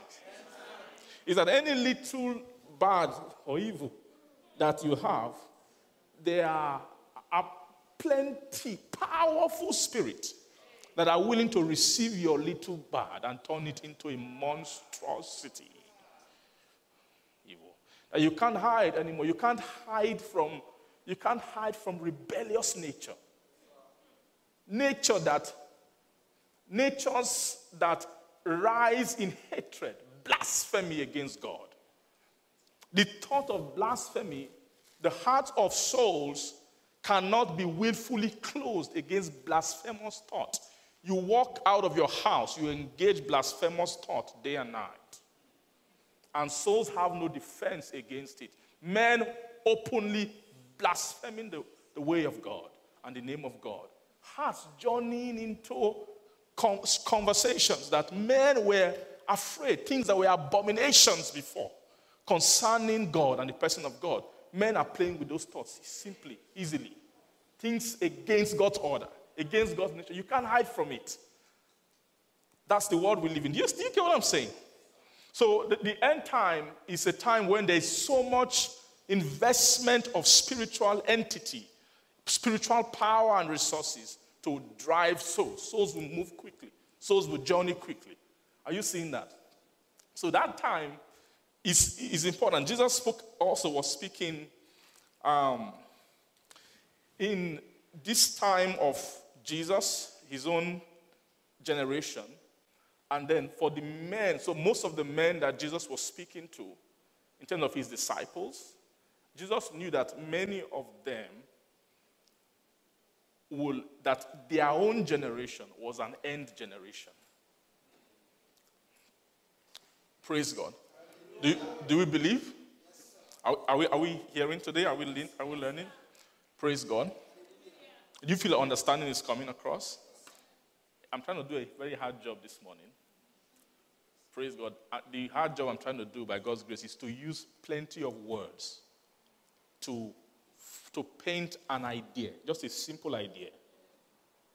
Speaker 2: Is that any little bad or evil that you have, there are, are plenty powerful spirits that are willing to receive your little bad and turn it into a monstrosity. You can't hide anymore. You can't hide from you can't hide from rebellious nature. Nature that natures that rise in hatred, blasphemy against God. The thought of blasphemy, the heart of souls cannot be willfully closed against blasphemous thought. You walk out of your house, you engage blasphemous thought day and night. And souls have no defense against it. Men openly blaspheming the, the way of God and the name of God. Hearts joining into conversations that men were afraid, things that were abominations before concerning God and the person of God. Men are playing with those thoughts simply, easily. Things against God's order, against God's nature. You can't hide from it. That's the world we live in. Do you, do you get what I'm saying? So, the, the end time is a time when there's so much investment of spiritual entity, spiritual power, and resources to drive souls. Souls will move quickly, souls will journey quickly. Are you seeing that? So that time is, is important. Jesus spoke, also was speaking um, in this time of Jesus, his own generation, and then for the men, so most of the men that Jesus was speaking to, in terms of his disciples, Jesus knew that many of them will, that their own generation was an end generation. Praise God. Do, do we believe? Are, are, we, are we hearing today? Are we, are we learning? Praise God. Do you feel understanding is coming across? I'm trying to do a very hard job this morning. Praise God. Uh, the hard job I'm trying to do by God's grace is to use plenty of words to to paint an idea, just a simple idea.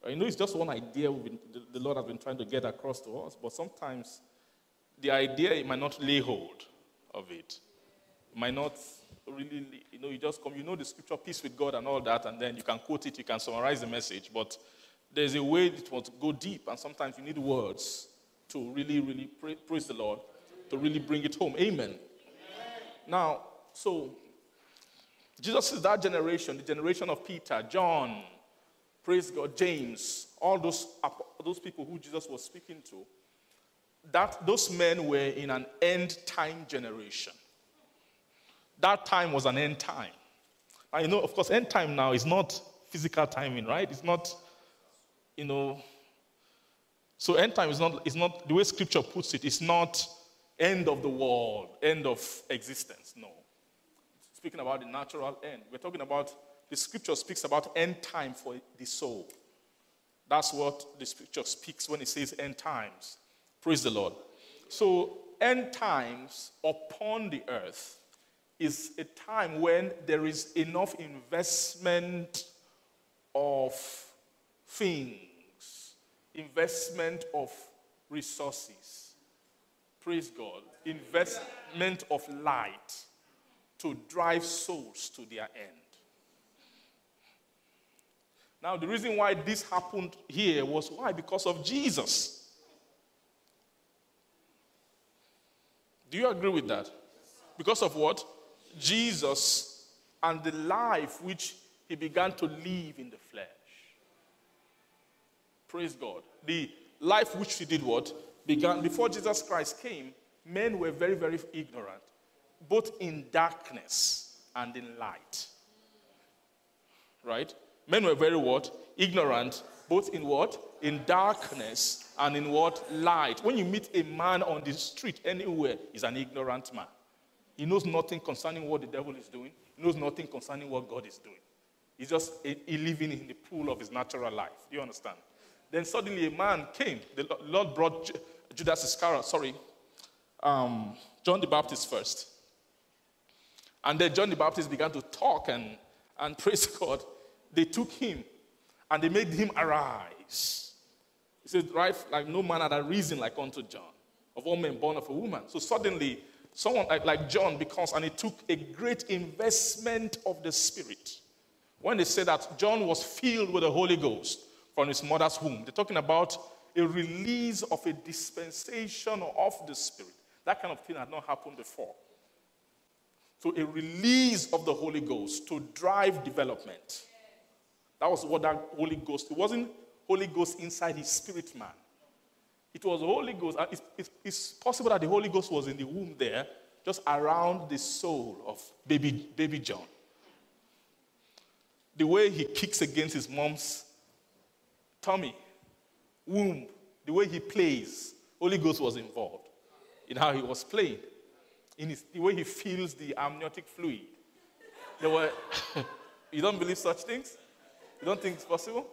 Speaker 2: You know, it's just one idea been, the Lord has been trying to get across to us, but sometimes the idea it might not lay hold of it. It might not really, you know, you just come, you know the scripture, peace with God and all that, and then you can quote it, you can summarize the message, but there's a way it to go deep, and sometimes you need words to really, really pray, praise the Lord, to really bring it home. Amen. Amen. Now, so Jesus is that generation, the generation of Peter, John, praise God, James, all those, those people who Jesus was speaking to. That those men were in an end time generation. That time was an end time. I you know, of course, end time now is not physical timing, right? It's not, you know. So end time is not, is not the way scripture puts it, it's not end of the world, end of existence. No speaking about the natural end. We're talking about the scripture speaks about end time for the soul. That's what the scripture speaks when it says end times. Praise the Lord. So, end times upon the earth is a time when there is enough investment of things, investment of resources. Praise God. Investment of light to drive souls to their end. Now, the reason why this happened here was why? Because of Jesus. Do you agree with that? Because of what? Jesus and the life which he began to live in the flesh. Praise God. The life which he did what? Began before Jesus Christ came, men were very, very ignorant, both in darkness and in light. Right? Men were very what? Ignorant, both in what? In darkness and in what? Light. When you meet a man on the street anywhere, he's an ignorant man. He knows nothing concerning what the devil is doing. He knows nothing concerning what God is doing. He's just a, a living in the pool of his natural life. Do you understand? Then suddenly a man came. The Lord brought Judas Iscariot, sorry, um, John the Baptist first. And then John the Baptist began to talk and, and praise God they took him and they made him arise. He said, Right, like no man had a reason like unto John, of all men born of a woman. So suddenly, someone like, like John becomes, and it took a great investment of the Spirit. When they say that John was filled with the Holy Ghost from his mother's womb, they're talking about a release of a dispensation of the Spirit. That kind of thing had not happened before. So, a release of the Holy Ghost to drive development. That was what that Holy Ghost, it wasn't Holy Ghost inside his spirit man. It was the Holy Ghost. It's, it's, it's, possible that the Holy Ghost was in the womb there, just around the soul of baby, baby John. The way he kicks against his mom's tummy, womb, the way he plays, Holy Ghost was involved in how he was playing, in his, the way he feels the amniotic fluid. There were, you don't believe such things? You don't think it's possible?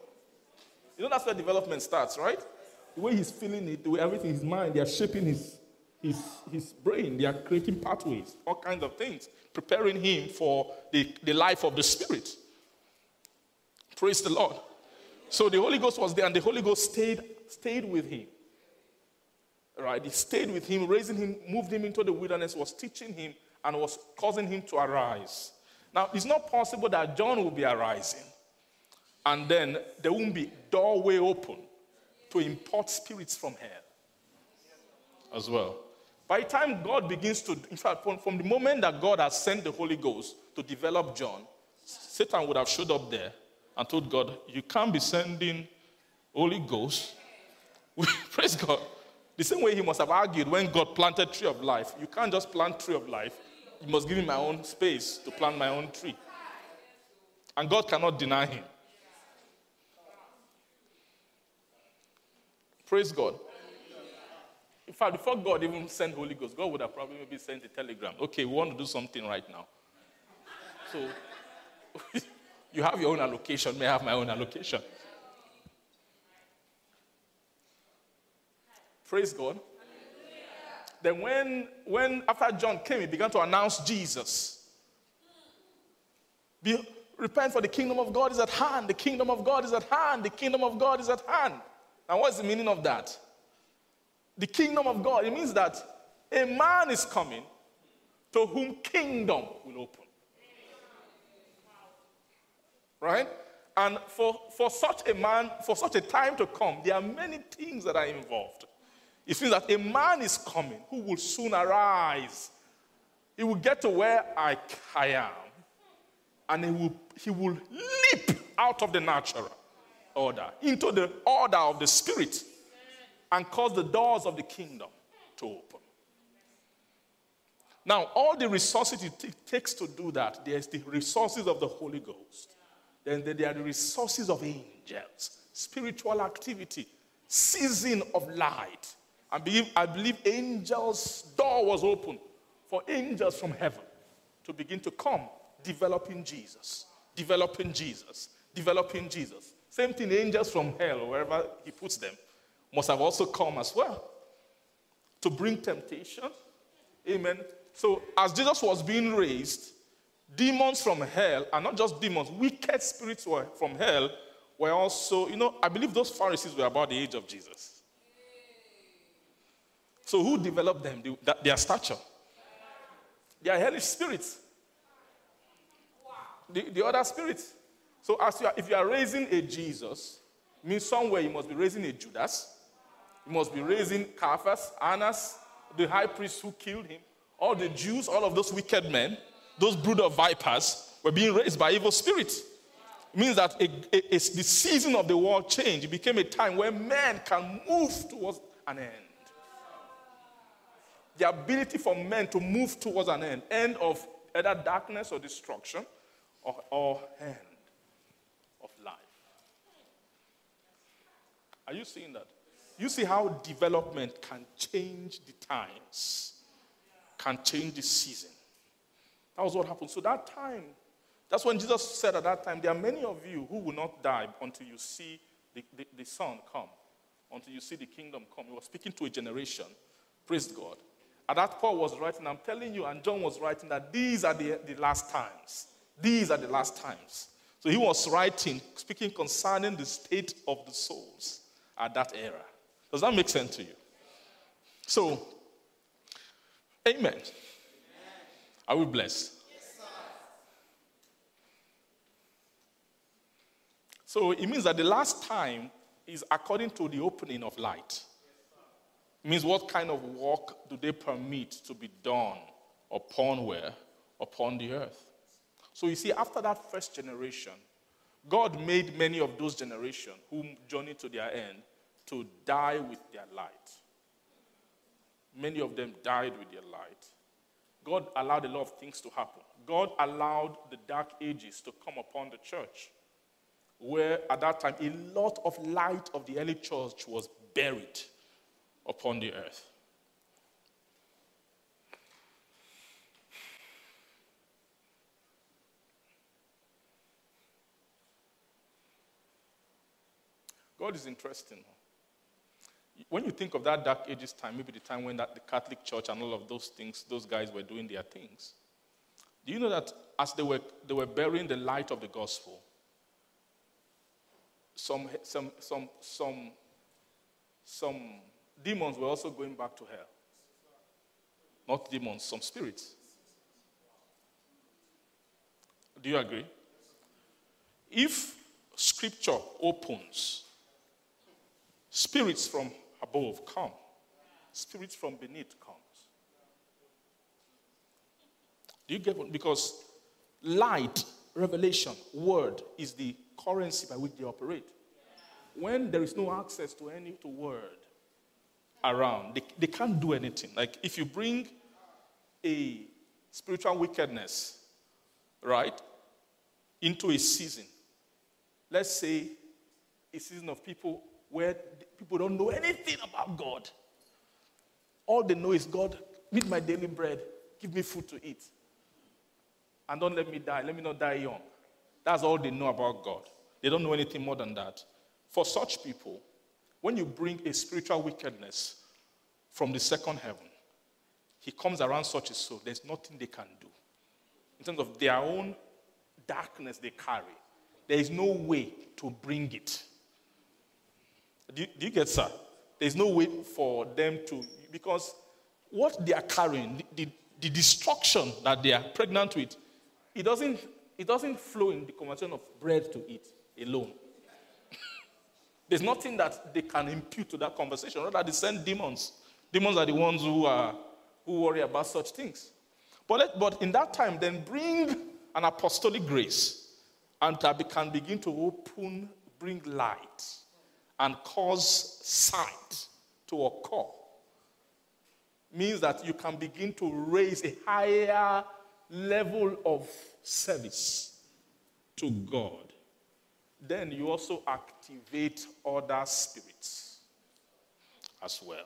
Speaker 2: You know that's where development starts, right? The way he's feeling it, the way everything, his mind, they are shaping his, his, his brain, they are creating pathways, all kinds of things, preparing him for the, the life of the Spirit. Praise the Lord. So the Holy Ghost was there, and the Holy Ghost stayed, stayed with him. Right? He stayed with him, raising him, moved him into the wilderness, was teaching him, and was causing him to arise. Now, it's not possible that John will be arising and then there won't be doorway open to import spirits from hell as well. By the time God begins to, in fact, from, from the moment that God has sent the Holy Ghost to develop John, Satan would have showed up there and told God, You can't be sending Holy Ghost. Praise God. The same way he must have argued when God planted tree of life. You can't just plant tree of life. You must give me my own space to plant my own tree. And God cannot deny him. Praise God. In fact, before God even sent Holy Ghost, God would have probably maybe sent a telegram. Okay, we want to do something right now. So you have your own allocation, may I have my own allocation. Praise God. Then when, when after John came, he began to announce Jesus. Be, repent for the kingdom of God is at hand. The kingdom of God is at hand. The kingdom of God is at hand. And what's the meaning of that? The kingdom of God, it means that a man is coming to whom kingdom will open. Right? And for, for such a man, for such a time to come, there are many things that are involved. It means that a man is coming who will soon arise. He will get to where I, I am, and he will, he will leap out of the natural order, into the order of the Spirit, and cause the doors of the kingdom to open. Now, all the resources it t- takes to do that, there's the resources of the Holy Ghost. Then there are the resources of angels, spiritual activity, season of light. I believe, I believe angels' door was open for angels from heaven to begin to come, developing Jesus, developing Jesus, developing Jesus. Same thing, angels from hell, wherever he puts them, must have also come as well to bring temptation. Amen. So, as Jesus was being raised, demons from hell, and not just demons, wicked spirits from hell, were also, you know, I believe those Pharisees were about the age of Jesus. So who developed them? The- Their stature. They are hellish spirits. The, the other spirits. So as you are, if you are raising a Jesus, means somewhere you must be raising a Judas. You must be raising Caiaphas, Annas, the high priest who killed him, all the Jews, all of those wicked men, those brood of vipers were being raised by evil spirits. It means that the season of the world changed. It became a time where men can move towards an end. The ability for men to move towards an end, end of either darkness or destruction, or, or end of life. Are you seeing that? You see how development can change the times, can change the season. That was what happened. So that time, that's when Jesus said at that time, there are many of you who will not die until you see the, the, the Son come, until you see the kingdom come. He was speaking to a generation. Praise God. At that Paul was writing, I'm telling you, and John was writing that these are the, the last times. These are the last times. So he was writing, speaking concerning the state of the souls at that era. Does that make sense to you? So, amen. Are we blessed? So it means that the last time is according to the opening of light. It means what kind of work do they permit to be done upon where? Upon the earth. So you see, after that first generation, God made many of those generations who journeyed to their end to die with their light. Many of them died with their light. God allowed a lot of things to happen. God allowed the dark ages to come upon the church, where at that time a lot of light of the early church was buried upon the earth. God is interesting. When you think of that dark ages time, maybe the time when that, the Catholic Church and all of those things, those guys were doing their things. Do you know that as they were, they were burying the light of the gospel, some, some, some, some, some demons were also going back to hell? Not demons, some spirits. Do you agree? If scripture opens, spirits from above come, spirits from beneath comes. Do you get what? Because light, revelation, word is the currency by which they operate. When there is no access to any to word around, they, they can't do anything. Like if you bring a spiritual wickedness, right, into a season, let's say a season of people where people don't know anything about God. All they know is God, meet my daily bread, give me food to eat. And don't let me die. Let me not die young. That's all they know about God. They don't know anything more than that. For such people, when you bring a spiritual wickedness from the second heaven, he comes around such a soul, there's nothing they can do. In terms of their own darkness they carry, there is no way to bring it. Do you, do you get, sir? There's no way for them to, because what they are carrying, the, the, destruction that they are pregnant with, it doesn't, it doesn't flow in the conversation of bread to eat alone. There's nothing that they can impute to that conversation. Rather, they send demons. Demons are the ones who, are, who worry about such things. But, let, but in that time, then bring an apostolic grace and that can begin to open, bring light, and cause sight to occur. Means that you can begin to raise a higher level of service to God. Then you also activate other spirits as well.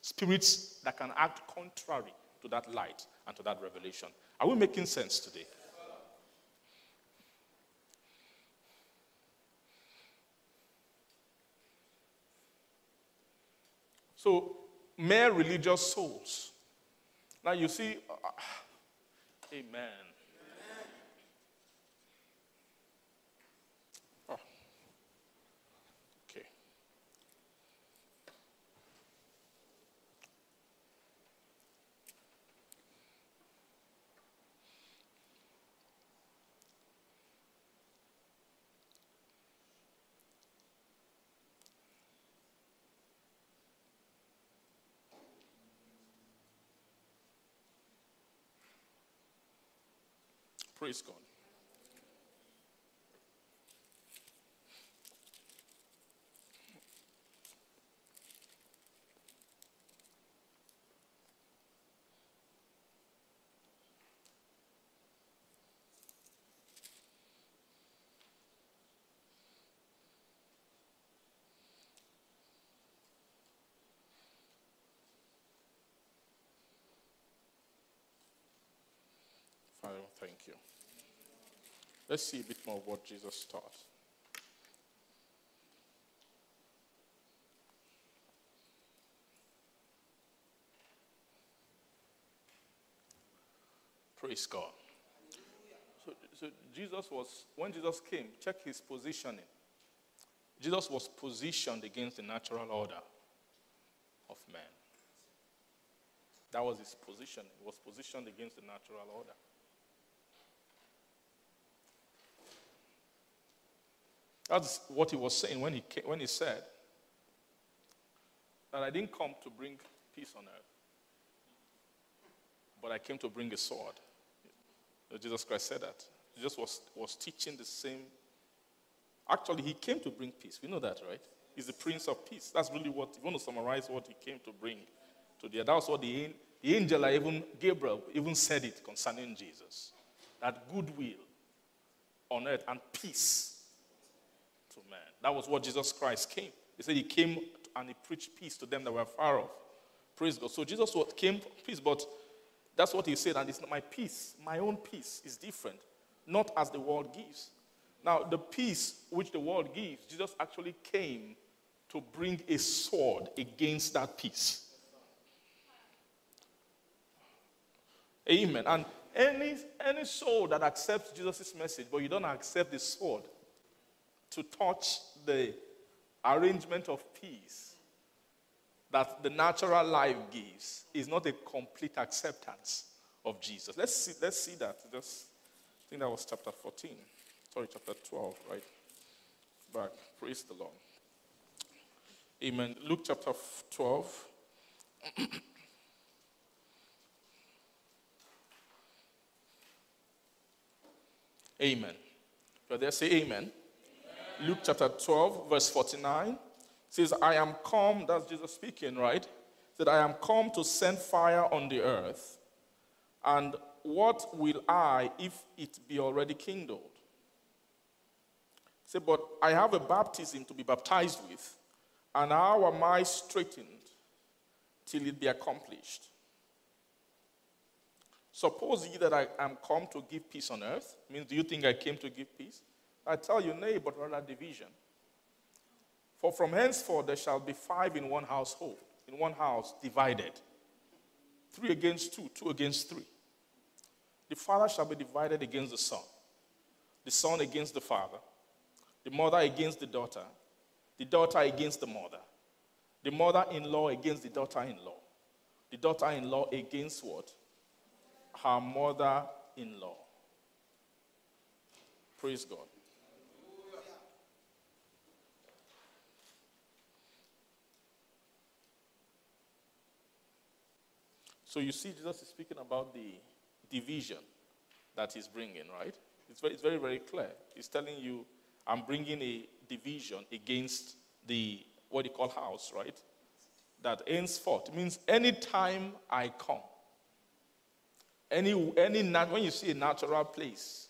Speaker 2: Spirits that can act contrary to that light and to that revelation. Are we making sense today? So, mere religious souls. Now you see, uh, amen. Oh. Okay. Praise God. Father, thank you. Let's see a bit more of what Jesus taught. Praise God. So, so Jesus was, when Jesus came, check his positioning. Jesus was positioned against the natural order of man. That was his position. He was positioned against the natural order. That's what he was saying when he, came, when he said that I didn't come to bring peace on earth, but I came to bring a sword. Jesus Christ said that. Jesus was, was teaching the same. Actually, he came to bring peace. We know that, right? He's the Prince of Peace. That's really what, if you want to summarize what he came to bring to the That was what the, the angel, even Gabriel, even said it concerning Jesus. That goodwill on earth and peace to man. That was what Jesus Christ came. He said he came and he preached peace to them that were far off. Praise God. So Jesus came for peace, but that's what he said, and it's not my peace, my own peace is different, not as the world gives. Now, the peace which the world gives, Jesus actually came to bring a sword against that peace. Amen. And any, any soul that accepts Jesus' message, but you don't accept the sword to touch the arrangement of peace that the natural life gives is not a complete acceptance of Jesus. Let's see, let's see that. Just, I think that was chapter 14. Sorry, chapter 12, right? Back. Praise the Lord. Amen. Luke chapter 12. amen. You're there, say amen. Luke chapter 12, verse 49 says, I am come, that's Jesus speaking, right? That I am come to send fire on the earth. And what will I if it be already kindled? Say, but I have a baptism to be baptized with, and how am I straitened till it be accomplished? Suppose ye that I am come to give peace on earth. Means, do you think I came to give peace? I tell you, nay, but rather division. For from henceforth there shall be five in one household, in one house divided. Three against two, two against three. The father shall be divided against the son, the son against the father, the mother against the daughter, the daughter against the mother, the mother in law against the daughter in law, the daughter in law against what? Her mother in law. Praise God. So you see, Jesus is speaking about the division that he's bringing, right? It's very, it's very, very clear. He's telling you, I'm bringing a division against the, what you call house, right? That henceforth. It means anytime I come, any, any, when you see a natural place,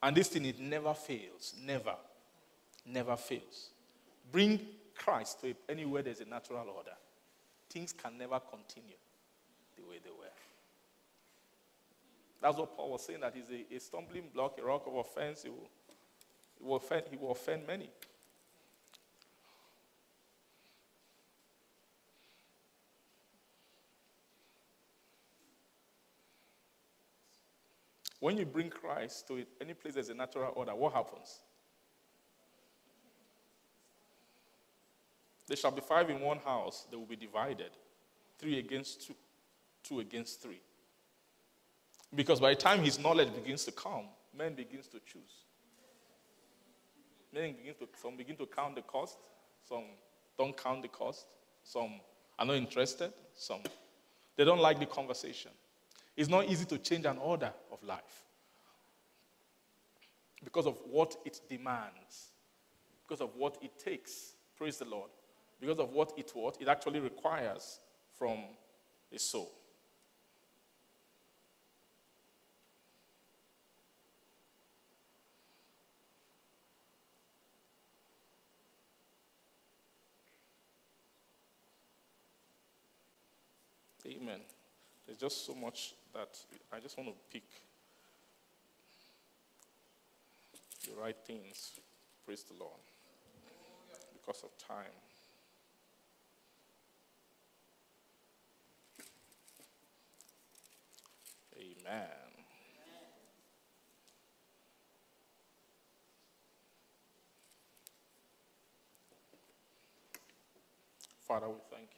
Speaker 2: and this thing, it never fails. Never. Never fails. Bring Christ to anywhere there's a natural order. Things can never continue way they were. That's what Paul was saying, that he's a, a stumbling block, a rock of offense. He will, he will, offend, he will offend many. When you bring Christ to any place there's a natural order, what happens? There shall be five in one house, they will be divided, three against two two against three. Because by the time his knowledge begins to come, men begins to choose. Men begin to, some begin to count the cost, some don't count the cost, some are not interested, some they don't like the conversation. It's not easy to change an order of life. because of what it demands, because of what it takes. Praise the Lord. Because of what it what it actually requires from a soul. Amen. There's just so much that I just want to pick the right things. Praise the Lord. Because of time. Amen. Father, we thank you.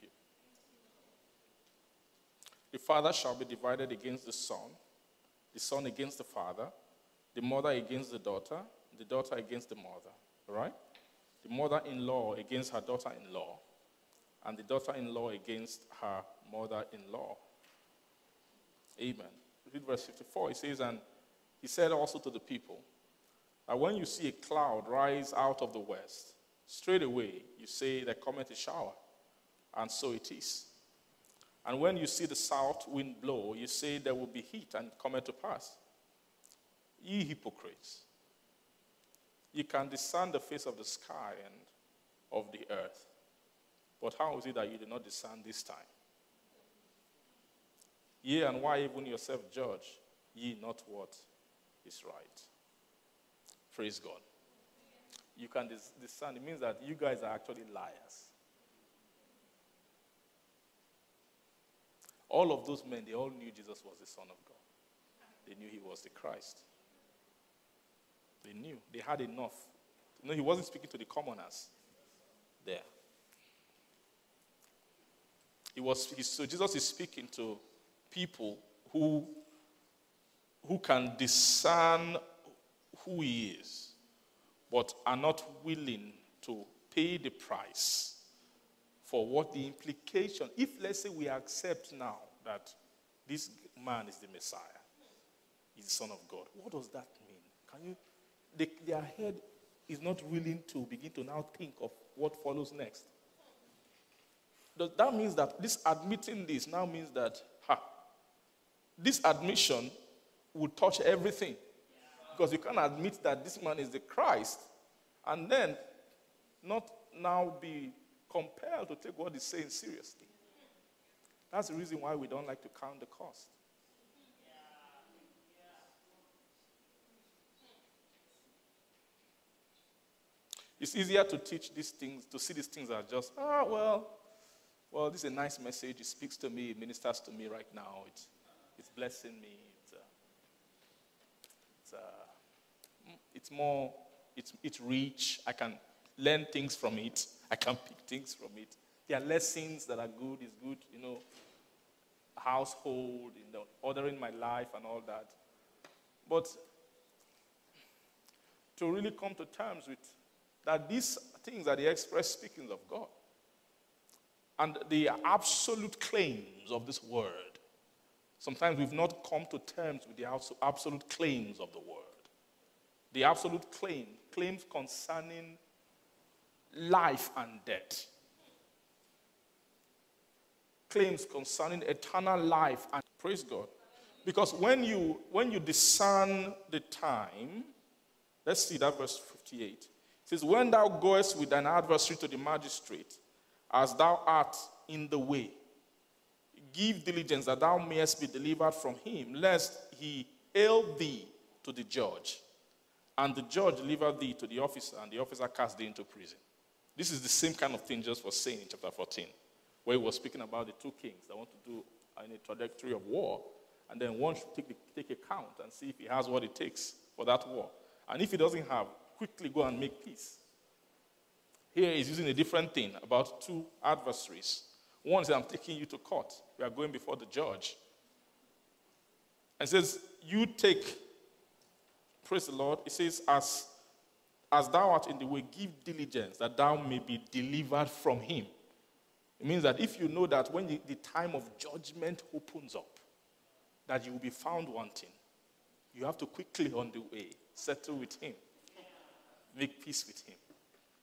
Speaker 2: The father shall be divided against the son, the son against the father, the mother against the daughter, the daughter against the mother. Right? The mother in law against her daughter in law, and the daughter in law against her mother in law. Amen. Read verse 54. It says, And he said also to the people, that when you see a cloud rise out of the west, straight away you say, There cometh a shower. And so it is. And when you see the south wind blow, you say, There will be heat and cometh to pass. Ye hypocrites, you can discern the face of the sky and of the earth. But how is it that you do not discern this time? Ye and why even yourself judge ye not what is right? Praise God. You can discern. It means that you guys are actually liars. All of those men, they all knew Jesus was the Son of God. They knew he was the Christ. They knew. They had enough. Know, he wasn't speaking to the commoners there. He was, so Jesus is speaking to people who, who can discern who he is, but are not willing to pay the price for what the implication, if let's say we accept now that this man is the Messiah, he's the Son of God, what does that mean? Can you, they, their head is not willing to begin to now think of what follows next. Does that means that this admitting this now means that ha, this admission will touch everything. Because you can't admit that this man is the Christ and then not now be compelled to take what he's saying seriously. That's the reason why we don't like to count the cost. It's easier to teach these things, to see these things as just, ah, well, well, this is a nice message. It speaks to me, it ministers to me right now. It's, it's blessing me. It's, uh, it's, uh, it's more, it's, it's rich. I can learn things from it. I can pick things from it. There are lessons that are good. It's good, you know, household, you know, ordering my life and all that. But to really come to terms with that these things are the express speakings of God. And the absolute claims of this word Sometimes we've not come to terms with the absolute claims of the word. The absolute claim, claims concerning life and death. Claims concerning eternal life and praise God. Because when you when you discern the time, let's see that verse 58. It says, When thou goest with an adversary to the magistrate, as thou art in the way, give diligence that thou mayest be delivered from him, lest he hail thee to the judge, and the judge deliver thee to the officer, and the officer cast thee into prison. This is the same kind of thing just was saying in chapter 14, where he was speaking about the two kings that want to do in a trajectory of war, and then one should take, the, take a count and see if he has what it takes for that war. And if he doesn't have, quickly go and make peace. Here he's using a different thing about two adversaries one says, I'm taking you to court. We are going before the judge. And says, You take, praise the Lord. It says, As as thou art in the way, give diligence that thou may be delivered from him. It means that if you know that when the, the time of judgment opens up, that you will be found wanting, you have to quickly on the way settle with him make peace with him.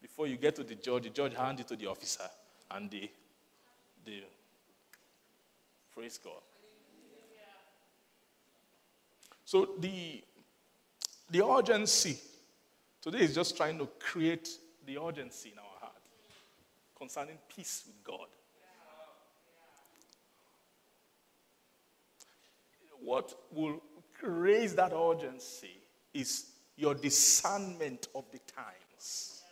Speaker 2: Before you get to the judge, the judge hands it to the officer, and the, the praise God. So the the urgency today is just trying to create the urgency in our heart concerning peace with God. What will raise that urgency is your discernment of the times.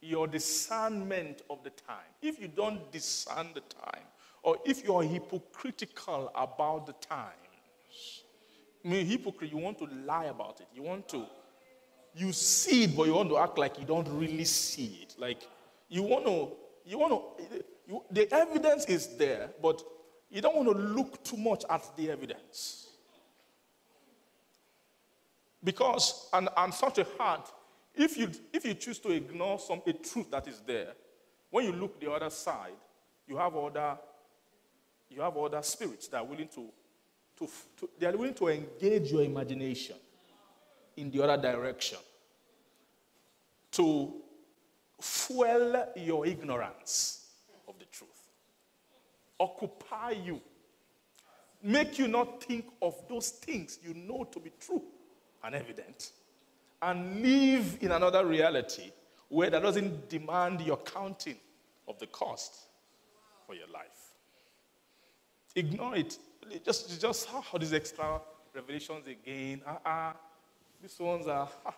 Speaker 2: Your discernment of the time. If you don't discern the time, or if you're hypocritical about the times, I mean, hypocrite, you want to lie about it. You want to, you see it, but you want to act like you don't really see it. Like, you want to, you want to, you, the evidence is there, but you don't want to look too much at the evidence. Because, and, and such a heart, if you, if you choose to ignore some, a truth that is there, when you look the other side, you have other, you have other spirits that are willing to, to, to they are willing to engage your imagination in the other direction to fuel your ignorance of the truth occupy you, make you not think of those things you know to be true and evident, and live in another reality where that doesn't demand your counting of the cost for your life. Ignore it. Just, just how these extra revelations again. Ah, uh-uh. these ones are. Ah,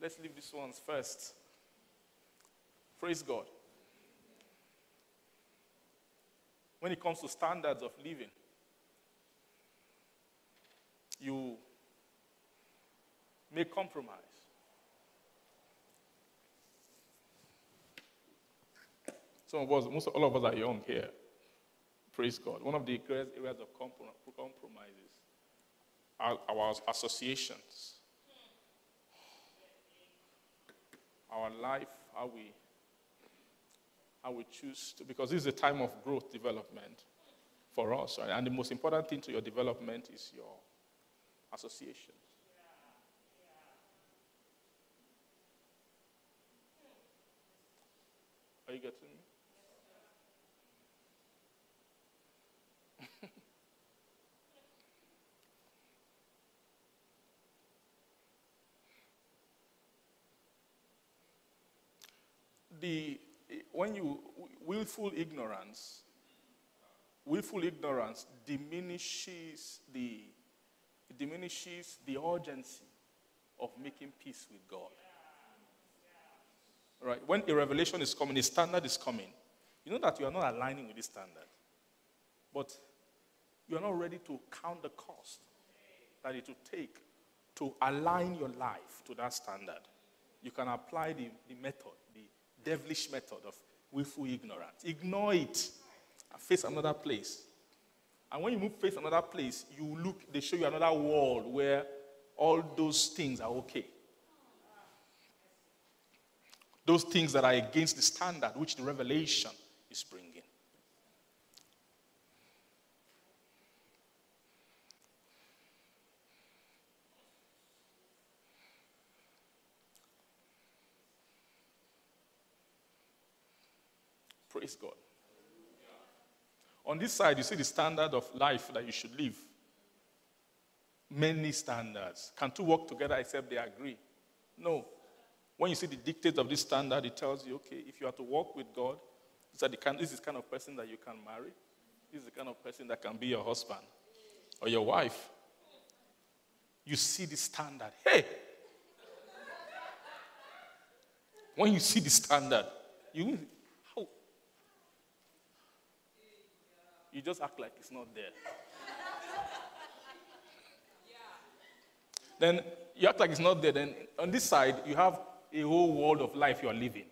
Speaker 2: let's leave these ones first. Praise God. when it comes to standards of living. You make compromise. Some of us, most all of us are young here. Praise God. One of the greatest areas of compromises are our associations, our life, how we how we choose to, because this is a time of growth development for us. Right? And the most important thing to your development is your associations. Are you getting me? The when you willful ignorance, willful ignorance diminishes the diminishes the urgency of making peace with God. Right? When a revelation is coming, a standard is coming, you know that you are not aligning with this standard. But you are not ready to count the cost that it will take to align your life to that standard. You can apply the, the method devilish method of willful ignorance. Ignore it and face another place. And when you move face another place, you look, they show you another world where all those things are okay. Those things that are against the standard which the revelation is bringing. Praise God. On this side, you see the standard of life that you should live. Many standards. Can two work together except they agree? No. When you see the dictates of this standard, it tells you, okay, if you are to walk with God, this is the kind of person that you can marry. This is the kind of person that can be your husband or your wife. You see the standard. Hey! When you see the standard, you You just act like it's not there. Then you act like it's not there. Then on this side, you have a whole world of life you are living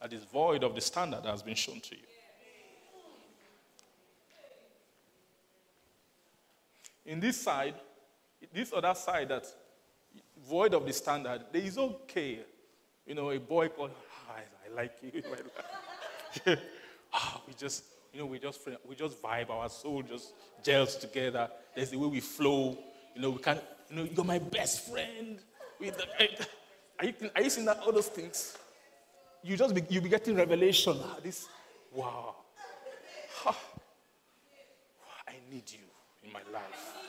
Speaker 2: that is void of the standard that has been shown to you. In this side, this other side that void of the standard, there is okay. You know, a boy called, oh, I, like you. oh, we just you know, we just we just vibe. Our soul just gels together. There's the way we flow. You know, we can You know, you're my best friend. The, are, you, are you seeing that, all those things? You just be, you be getting revelation. Ah, this, wow. I need you in my life.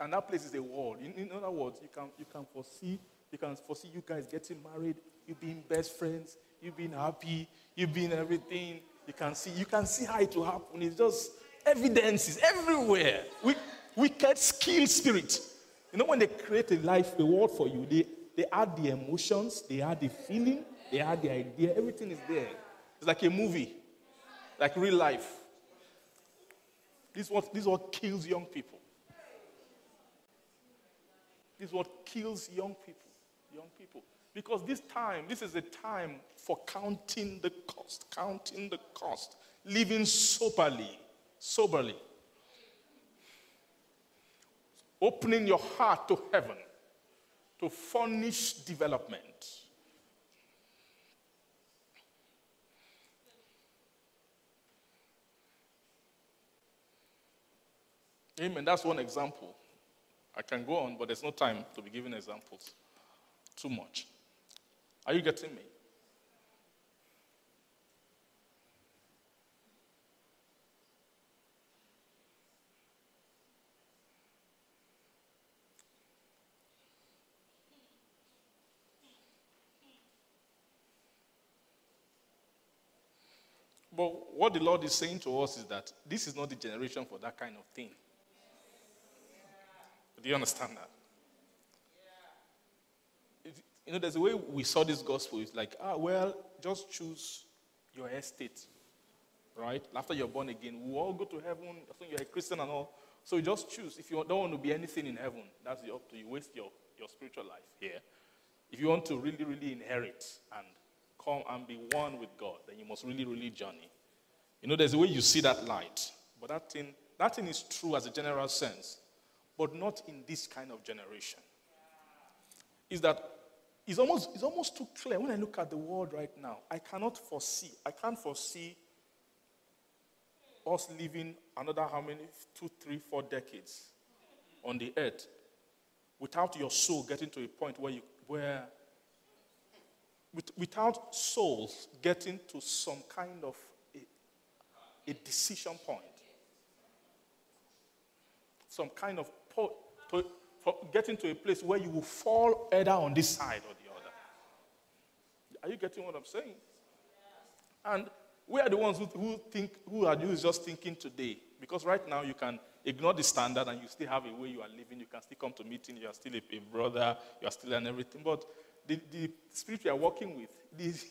Speaker 2: And that place is a world. In, in other words, you can, you can foresee you can foresee you guys getting married, you being best friends, you being happy, you being everything. You can see, you can see how it will happen. It's just evidences everywhere. We, wicked skill spirit. You know, when they create a life, a world for you, they, they add the emotions, they add the feeling, they add the idea, everything is there. It's like a movie, like real life. This is what, this is what kills young people. Is what kills young people. Young people. Because this time, this is a time for counting the cost, counting the cost, living soberly, soberly. Opening your heart to heaven to furnish development. Amen. That's one example. I can go on, but there's no time to be giving examples. Too much. Are you getting me? But what the Lord is saying to us is that this is not the generation for that kind of thing. Do you understand that? Yeah. You know, there's a way we saw this gospel. It's like, ah, well, just choose your estate, right? After you're born again, we all go to heaven. I think you're a Christian and all. So you just choose. If you don't want to be anything in heaven, that's up to you. Waste your, your spiritual life here. If you want to really, really inherit and come and be one with God, then you must really, really journey. You know, there's a way you see that light. But that thing, that thing is true as a general sense, but not in this kind of generation. Is that it's almost, it's almost too clear when I look at the world right now. I cannot foresee, I can't foresee us living another how many, two, three, four decades on the earth without your soul getting to a point where you, where, with, without souls getting to some kind of a, a decision point, some kind of po- to, getting to a place where you will fall either on this side or the other. are you getting what I'm saying? And we are the ones who, who think, who are just thinking today. Because right now you can ignore the standard and you still have a way you are living. You can still come to meeting. You are still a, a brother. You are still and everything. But the, the spirit you are working with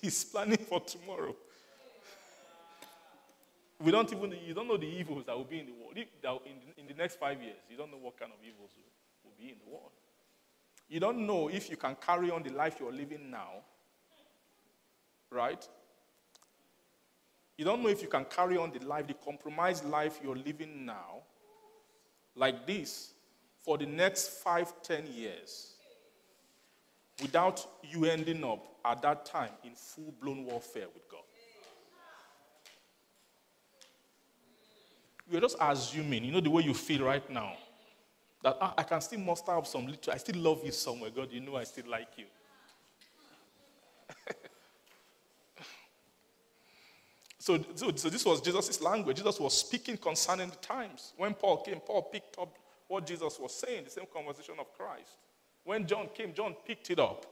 Speaker 2: is planning for tomorrow. We don't even, you don't know the evils that will be in the world. In, in the next five years, you don't know what kind of evils will, will be in the world. You don't know if you can carry on the life you're living now right? You don't know if you can carry on the life, the compromised life you're living now, like this, for the next five, ten years, without you ending up at that time in full blown warfare with God. You're just assuming, you know, the way you feel right now, that ah, I can still muster up some little, I still love you somewhere. God, you know I still like you. So, so, so, this was Jesus' language. Jesus was speaking concerning the times. When Paul came, Paul picked up what Jesus was saying, the same conversation of Christ. When John came, John picked it up.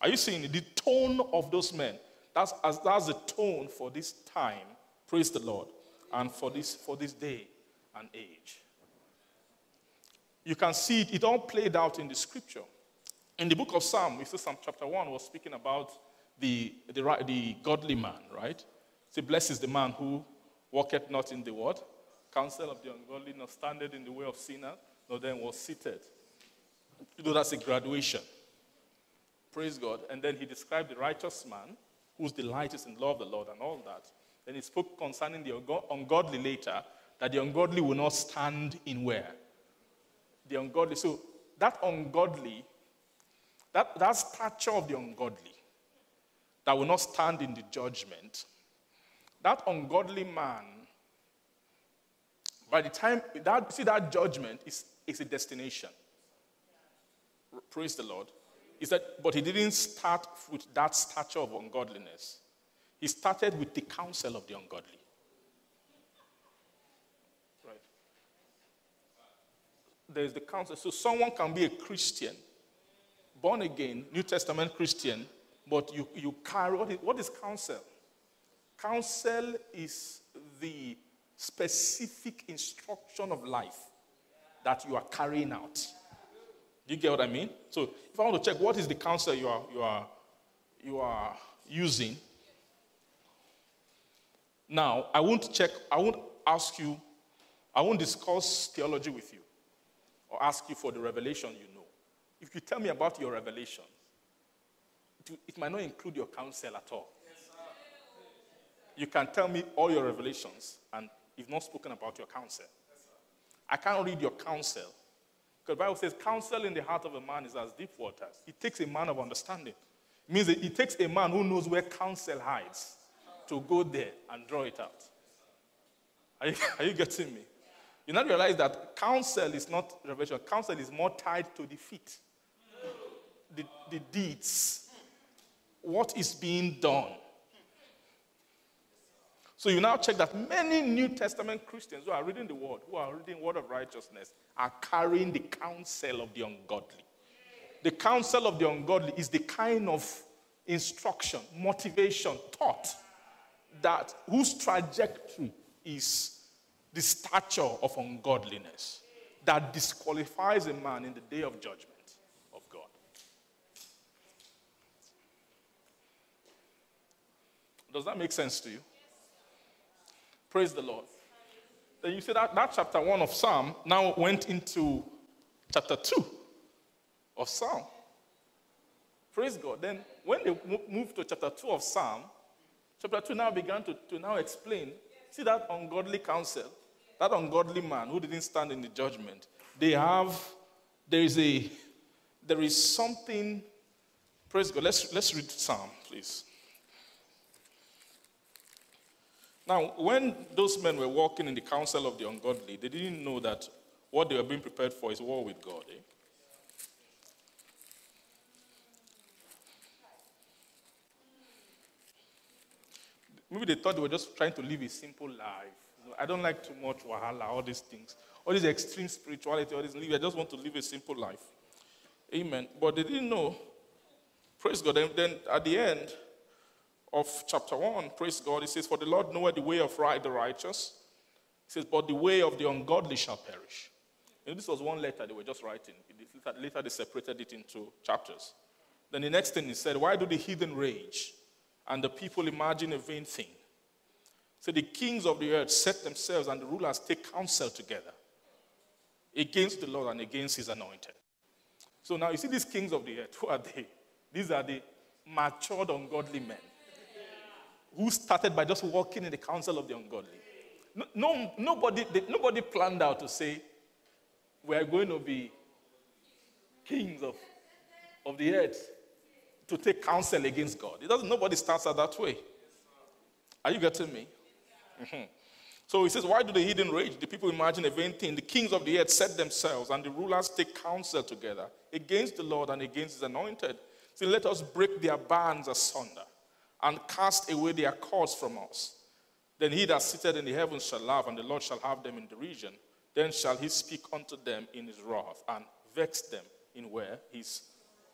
Speaker 2: Are you seeing the tone of those men? That's, that's the tone for this time, praise the Lord, and for this, for this day and age. You can see it, it all played out in the scripture. In the book of Psalm, we see Psalm chapter 1 was speaking about the, the, the godly man, right? Say, blessed is the man who walketh not in the word, counsel of the ungodly, nor standeth in the way of sinners, nor then was seated. You know, that's a graduation. Praise God. And then he described the righteous man whose delight is in the law of the Lord and all that. Then he spoke concerning the ungodly later, that the ungodly will not stand in where? The ungodly. So that ungodly, that, that stature of the ungodly, that will not stand in the judgment, that ungodly man, by the time that see that judgment is, is a destination. Praise the Lord. Is that, but he didn't start with that stature of ungodliness. He started with the counsel of the ungodly. Right. There's the counsel. So someone can be a Christian, born again, New Testament Christian, but you, you carry what is, what is counsel? Counsel is the specific instruction of life that you are carrying out. Do you get what I mean? So if I want to check what is the counsel you are, you are, you are using, now I won't check, I won't ask you, I won't discuss theology with you or ask you for the revelation you know. If you tell me about your revelation, it, might not include your counsel at all. You can tell me all your revelations, and you've not spoken about your counsel. I can't read your counsel. Because the Bible says, counsel in the heart of a man is as deep waters. It takes a man of understanding. It means it takes a man who knows where counsel hides to go there and draw it out. Are you, are you getting me? You now realize that counsel is not revelation. Counsel is more tied to the feet, the, the deeds, what is being done. So you now check that many New Testament Christians who are reading the Word, who are reading Word of righteousness, are carrying the counsel of the ungodly. The counsel of the ungodly is the kind of instruction, motivation, thought that whose trajectory is the stature of ungodliness that disqualifies a man in the day of judgment of God. Does that make sense to you? Praise the Lord. Then you see that, that chapter 1 of Psalm now went into chapter 2 of Psalm. Praise God. Then when they moved to chapter 2 of Psalm, chapter 2 now began to, to now explain. See that ungodly counsel, that ungodly man who didn't stand in the judgment. They have, there is a, there is something, praise God. Let's, let's read Psalm, please. Now, when those men were walking in the counsel of the ungodly, they didn't know that what they were being prepared for is war with God. Eh? Maybe they thought they were just trying to live a simple life. I don't like too much wahala, all these things, all this extreme spirituality, all this. I just want to live a simple life. Amen. But they didn't know. Praise God. And then at the end, of chapter 1, praise God, it says, For the Lord knoweth the way of right, the righteous. It says, But the way of the ungodly shall perish. And this was one letter they were just writing. Later they separated it into chapters. Then the next thing he said, Why do the heathen rage and the people imagine a vain thing? So the kings of the earth set themselves and the rulers take counsel together against the Lord and against his anointed. So now you see these kings of the earth, who are they? These are the matured, ungodly men who started by just walking in the counsel of the ungodly. No, no nobody, nobody planned out to say, we are going to be kings of, of the earth to take counsel against God. It doesn't, nobody starts out that way. Are you getting me? Mm-hmm. So he says, Why do the heathen rage? The people imagine a vain thing. The kings of the earth set themselves, and the rulers take counsel together against the Lord and against his anointed. See, let us break their bands asunder and cast away their cords from us. Then he that sitteth in the heavens shall laugh, and the Lord shall have them in derision. Then shall he speak unto them in his wrath, and vex them in where he's.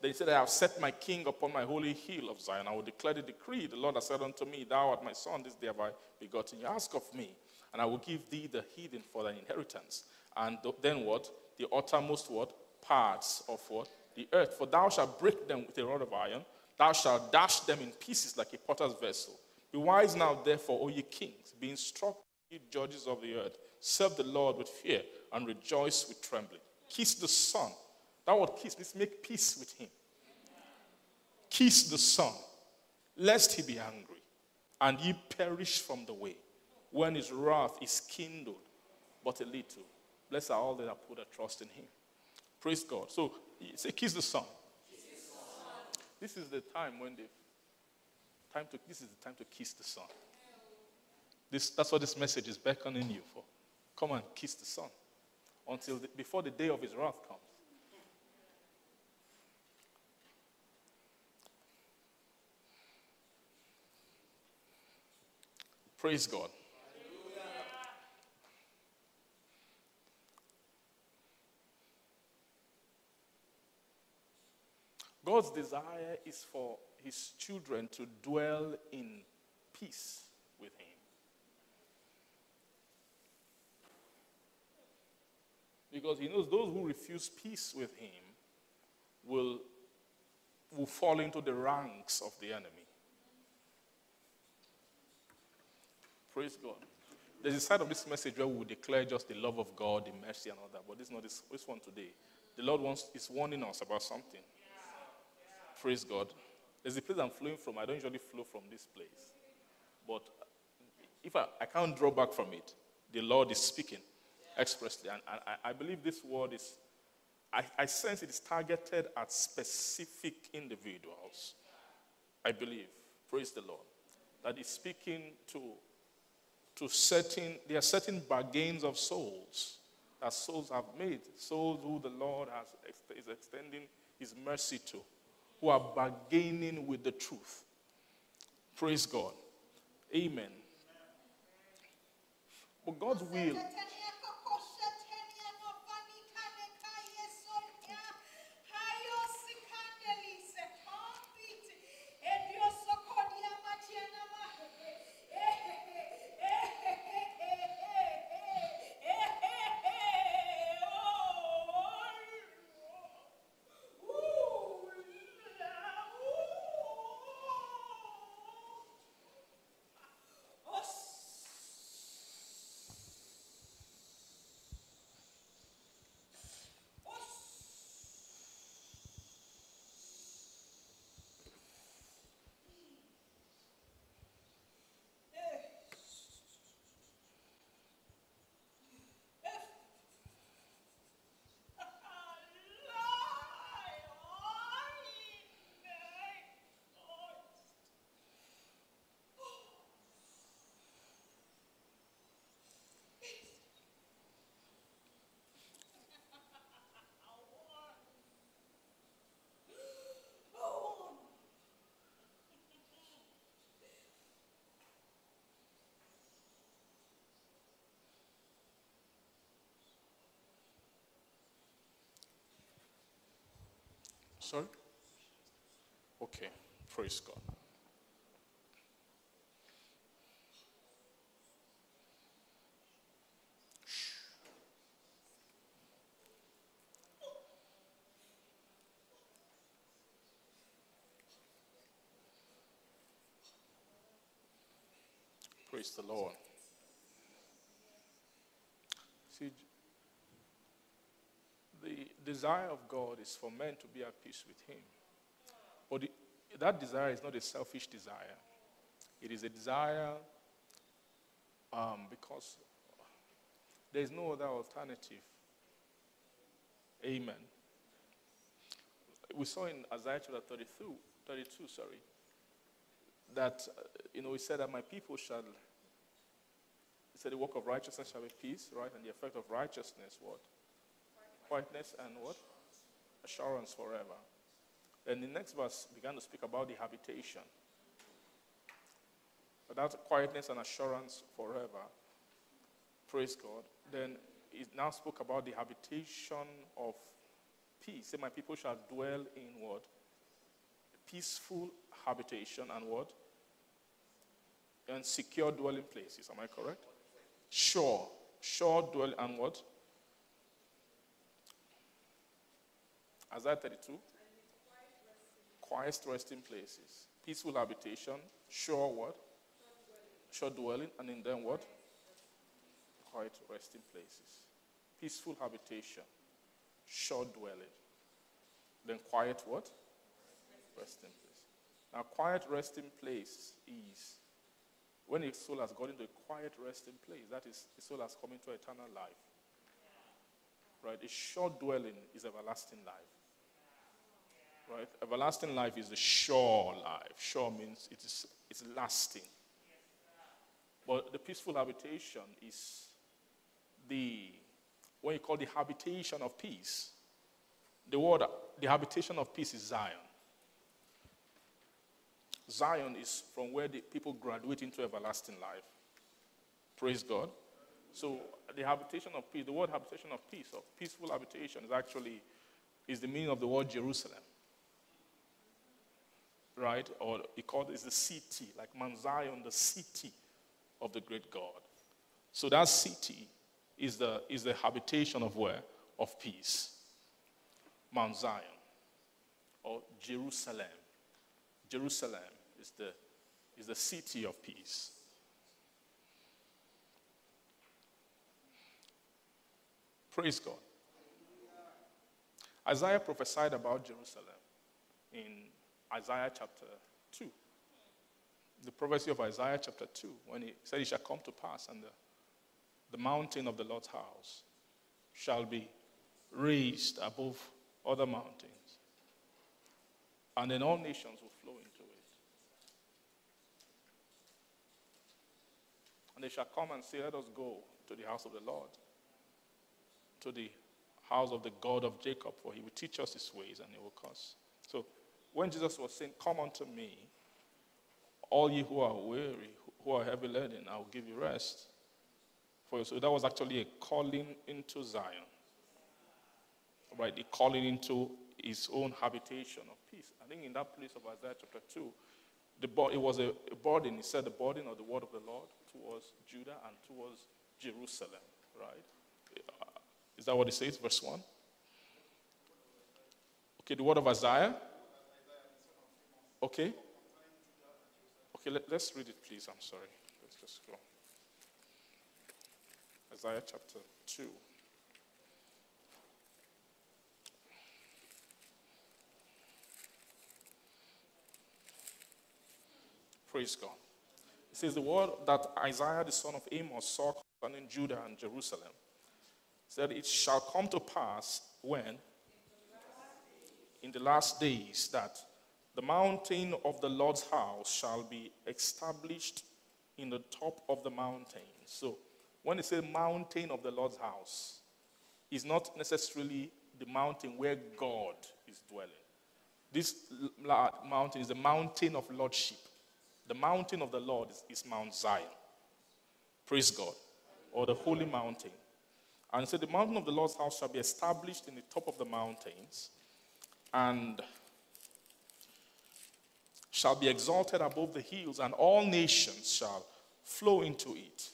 Speaker 2: They said, I have set my king upon my holy hill of Zion. I will declare the decree. The Lord has said unto me, Thou art my son, this day have I begotten you. Ask of me, and I will give thee the heathen for thine inheritance. And then what? The uttermost what? Parts of what? The earth. For thou shalt break them with a rod of iron Thou shalt dash them in pieces like a potter's vessel. Be wise now, therefore, O ye kings, be instructed, ye judges of the earth. Serve the Lord with fear and rejoice with trembling. Kiss the Son. That word kiss means make peace with him. Kiss the Son, lest he be angry, and ye perish from the way, when his wrath is kindled but a little. Blessed are all that have put their trust in him. Praise God. So, say, kiss the Son. This is the time when they time to this is the time to kiss the son. This, that's what this message is beckoning you for. Come and kiss the Son until the, before the day of his wrath comes. Praise God. God's desire is for his children to dwell in peace with him. Because he knows those who refuse peace with him will, will fall into the ranks of the enemy. Praise God. There's a side of this message where we will declare just the love of God, the mercy, and all that, but this is not this, this one today. The Lord wants is warning us about something. Praise God. There's a place I'm flowing from. I don't usually flow from this place. But if I, I can't draw back from it, the Lord is speaking expressly. And, and I, I, believe this word is, I, I sense it is targeted at specific individuals. I believe. Praise the Lord. That is speaking to, to certain, there are certain bargains of souls that souls have made, souls who the Lord has, is extending his mercy to, who are bargaining with the truth. Praise God. Amen. But God's will Sorry? Okay, praise God. Praise the Lord. See, desire of God is for men to be at peace with Him. But the, that desire is not a selfish desire, it is a desire um, because there is no other alternative. Amen. We saw in Isaiah chapter 32, 32 sorry, that, uh, you know, he said that my people shall, he said the work of righteousness shall be peace, right? And the effect of righteousness, what? Quietness and what? Assurance forever. Then the next verse began to speak about the habitation. That quietness and assurance forever. Praise God. Then it now spoke about the habitation of peace. Say, my people shall dwell in what? Peaceful habitation and what? And secure dwelling places. Am I correct? Sure. Sure dwell and what? Isaiah 32. Quiet resting places. Peaceful habitation. Sure what? Sure dwelling. And in them what? Quiet resting places. Peaceful habitation. Sure dwelling. Then quiet what? Resting place. Now, quiet resting place is when a soul has got into a quiet resting place, that is, the soul has come into eternal life. Right? A short dwelling is everlasting life. Right? Everlasting life is the sure life. Sure means it is it's lasting. But the peaceful habitation is the what you call the habitation of peace. The word, the habitation of peace is Zion. Zion is from where the people graduate into everlasting life. Praise God. So the habitation of peace, the word habitation of peace, or peaceful habitation, is actually is the meaning of the word Jerusalem. Right? Or he called it the city, like Mount Zion, the city of the great God. So that city is the, is the habitation of where? Of peace. Mount Zion or Jerusalem. Jerusalem is the, is the city of peace. Praise God. Isaiah prophesied about Jerusalem in Isaiah chapter 2. The prophecy of Isaiah chapter 2, when he said, It shall come to pass, and the, the mountain of the Lord's house shall be raised above other mountains. And then all nations will flow into it. And they shall come and say, Let us go to the house of the Lord, to the house of the God of Jacob, for he will teach us his ways and he will cause. So when Jesus was saying, Come unto me, all ye who are weary, who are heavy laden, I will give you rest. For you. So that was actually a calling into Zion. Right? The calling into his own habitation of peace. I think in that place of Isaiah chapter 2, the, it was a, a burden. He said the burden of the word of the Lord towards Judah and towards Jerusalem, right? Uh, is that what it says, verse 1? Okay, the word of Isaiah. Okay. Okay, let, us read it, please. I'm sorry. Let's just go. Isaiah chapter 2. Praise God. It says the word that Isaiah the son of Amos saw concerning Judah and Jerusalem said, It shall come to pass when, in the last days, that the mountain of the Lord's house shall be established in the top of the mountain. So, when it says mountain of the Lord's house, it's not necessarily the mountain where God is dwelling. This mountain is the mountain of Lordship. The mountain of the Lord is, is Mount Zion. Praise God. Or the holy mountain. And so the mountain of the Lord's house shall be established in the top of the mountains and shall be exalted above the hills, and all nations shall flow into it.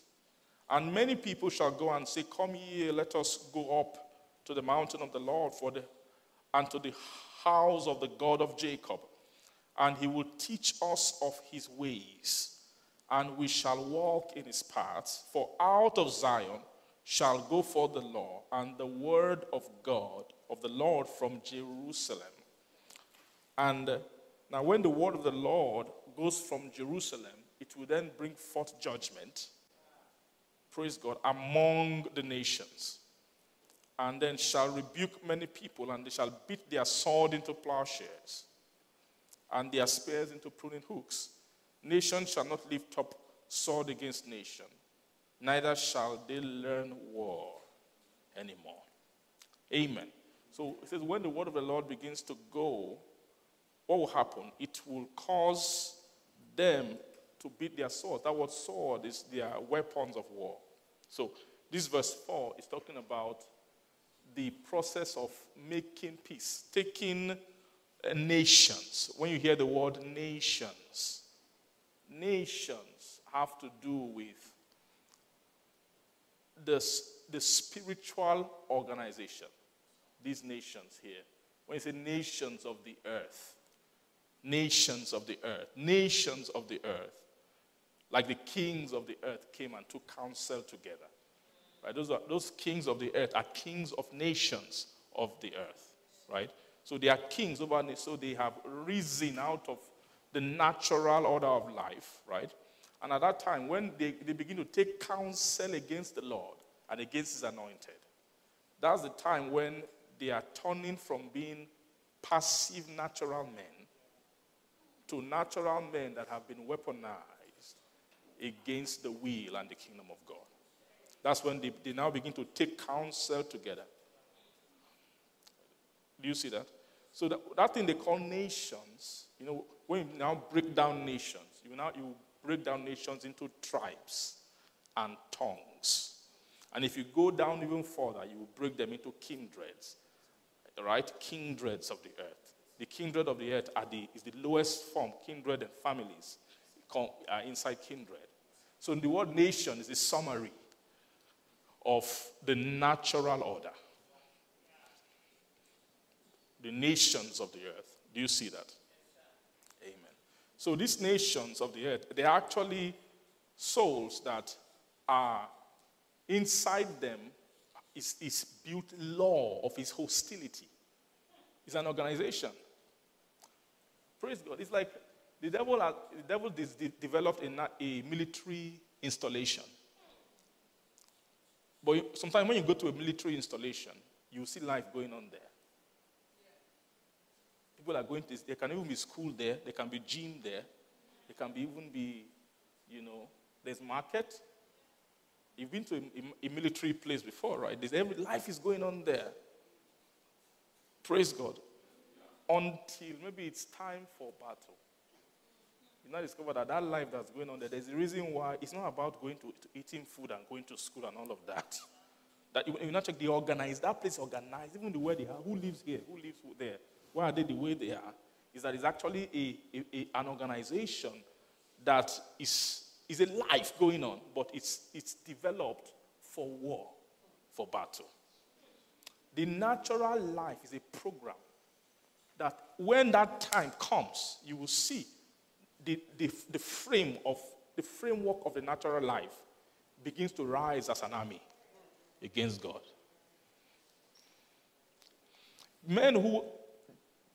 Speaker 2: And many people shall go and say, Come ye, let us go up to the mountain of the Lord for the, and to the house of the God of Jacob. And he will teach us of his ways, and we shall walk in his paths. For out of Zion shall go forth the law and the word of God, of the Lord from Jerusalem. And now, when the word of the Lord goes from Jerusalem, it will then bring forth judgment, praise God, among the nations. And then shall rebuke many people, and they shall beat their sword into plowshares, and their spears into pruning hooks. Nation shall not lift up sword against nation neither shall they learn war anymore. Amen. So it says, when the word of the Lord begins to go, what will happen? It will cause them to beat their sword. That word sword is their weapons of war. So this verse 4 is talking about the process of making peace, taking uh, nations. When you hear the word nations, nations have to do with the, the spiritual organization, these nations here, when you say nations of the earth, nations of the earth, nations of the earth, like the kings of the earth came and took counsel together. Right? Those, are, those kings of the earth are kings of nations of the earth. Right? So they are kings over, so they have risen out of the natural order of life, right? And at that time, when they, they begin to take counsel against the Lord and against his anointed, that's the time when they are turning from being passive natural men to natural men that have been weaponized against the will and the kingdom of God. That's when they, they now begin to take counsel together. Do you see that? So that, that thing they call nations, you know, when you now break down nations, you now you break down nations into tribes and tongues. And if you go down even further, you will break them into kindreds, right? Kindreds of the earth. The kindred of the earth are the, is the lowest form, kindred and families are uh, inside kindred. So the word nation is a summary of the natural order. The nations of the earth. Do you see that? Amen. So these nations of the earth, they're actually souls that are inside them is, is built law of his hostility. It's an organization. Praise God. It's like the devil, has, the devil developed a, a military installation. But sometimes when you go to a military installation, you see life going on there. People are going to, there can even be school there, there can be gym there, there can be even be, you know, there's market. You've been to a, a military place before, right? There's every, life is going on there. Praise God. Until maybe it's time for battle. You now discover that that life that's going on there, there's a reason why it's not about going to, to eating food and going to school and all of that. That you, you not check the organized, that place organized, even the way they are, who lives here, who lives there, why are they the way they are? Is that it's actually a, a, a, an organization that is, is a life going on, but it's, it's developed for war, for battle. The natural life is a program that when that time comes, you will see the, the, the frame of the framework of the natural life begins to rise as an army against God. Men who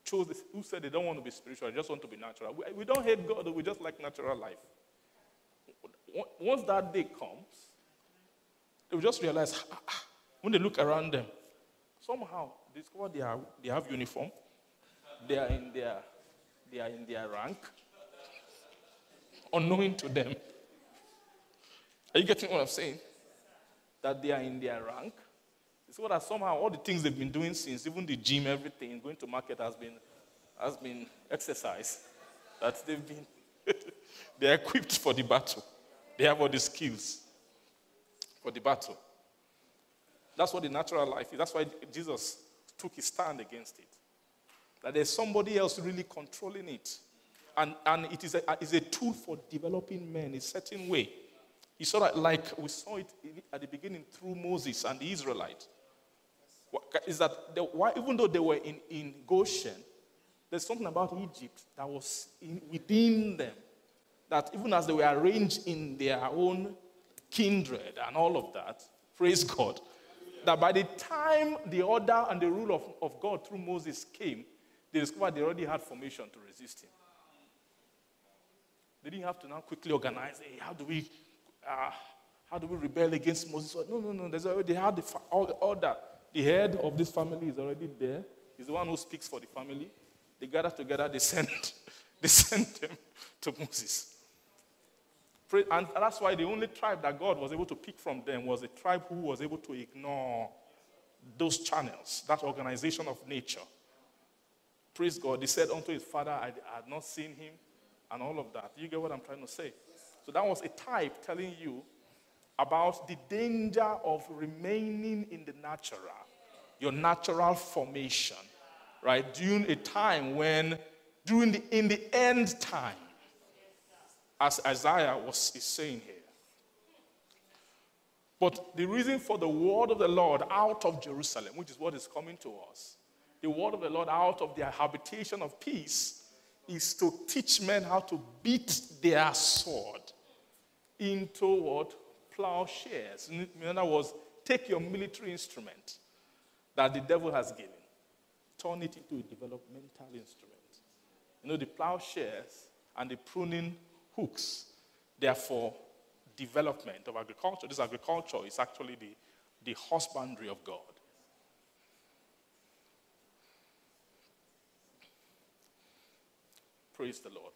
Speaker 2: chose this, who said they don't want to be spiritual, they just want to be natural. We, we don't hate God, we just like natural life. Once that day comes, they will just realize ah, ah, when they look around them, somehow they discover they, are, they have uniform, they are in their, they are in their rank, unknowing to them. Are you getting what I'm saying? That they are in their rank. It's what that somehow all the things they've been doing since, even the gym, everything, going to market has been has been exercise. That they've been they're equipped for the battle. They have all the skills for the battle. That's what the natural life is. That's why Jesus took his stand against it. That there's somebody else really controlling it. And, and it is a, uh, is a tool for developing men in a certain way. You saw that, like we saw it at the beginning through Moses and the Israelites. Is that they, why, even though they were in, in Goshen, there's something about Egypt that was in, within them. That even as they were arranged in their own kindred and all of that, praise God, that by the time the order and the rule of, of God through Moses came, they discovered they already had formation to resist him. They didn't have to now quickly organize, hey, how do we, uh, how do we rebel against Moses? No, no, no. There's already, had the order. The head of this family is already there. He's the one who speaks for the family. They gather together, they send, they send them to Moses. And that's why the only tribe that God was able to pick from them was a tribe who was able to ignore those channels, that organization of nature. Praise God. He said unto his father, I had not seen him, and all of that. You get what I'm trying to say? So that was a type telling you about the danger of remaining in the natural, your natural formation, right? During a time when, during the, in the end time, as Isaiah was is saying here. But the reason for the word of the Lord out of Jerusalem, which is what is coming to us, the word of the Lord out of their habitation of peace, is to teach men how to beat their sword into what? Plowshares. In other words, take your military instrument that the devil has given, turn it into a developmental instrument. You know, the plowshares and the pruning hooks, for development of agriculture. This agriculture is actually the, the husbandry of God. Praise the Lord.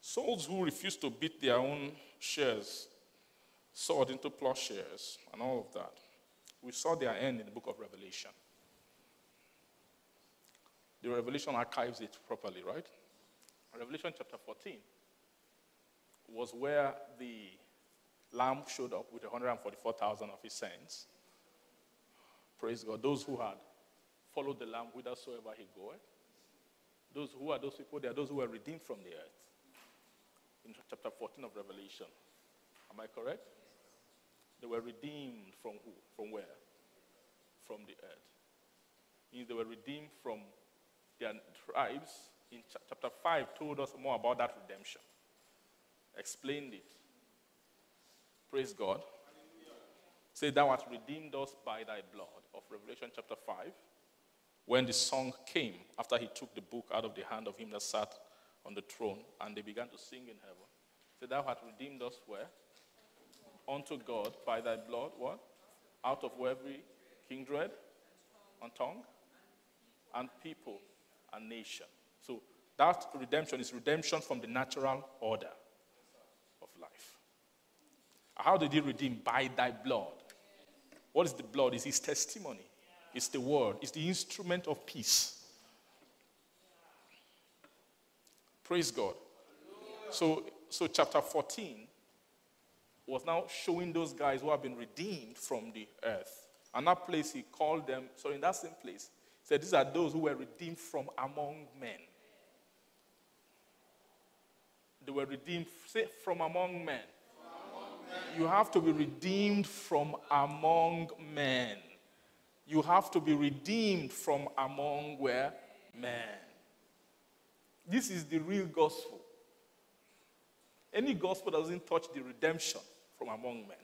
Speaker 2: Souls who refused to bid their own shares sold into plowshares and all of that. We saw their end in the book of Revelation. The Revelation archives it properly, right? Revelation chapter 14 was where the Lamb showed up with 144,000 of his saints Praise God. Those who had followed the Lamb whithersoever he goeth. Those who are those people, they are those who were redeemed from the earth. In chapter 14 of Revelation. Am I correct? They were redeemed from who? From where? From the earth. Means they were redeemed from their tribes. In chapter 5 told us more about that redemption. Explained it. Praise God. Say, Thou hast redeemed us by thy blood of Revelation chapter 5. When the song came, after he took the book out of the hand of him that sat on the throne, and they began to sing in heaven. Say, Thou hast redeemed us where? Unto God by thy blood, what? Out of every kindred and tongue and people and nation. So that redemption is redemption from the natural order of life. How did he redeem? By thy blood. What is the blood? It's his testimony. It's the word. It's the instrument of peace. Praise God. So, so chapter 14 was now showing those guys who have been redeemed from the earth. And that place he called them, so in that same place, he said, These are those who were redeemed from among men. They were redeemed from among men. You have to be redeemed from among men. You have to be redeemed from among where? Men. This is the real gospel. Any gospel doesn't touch the redemption from among men.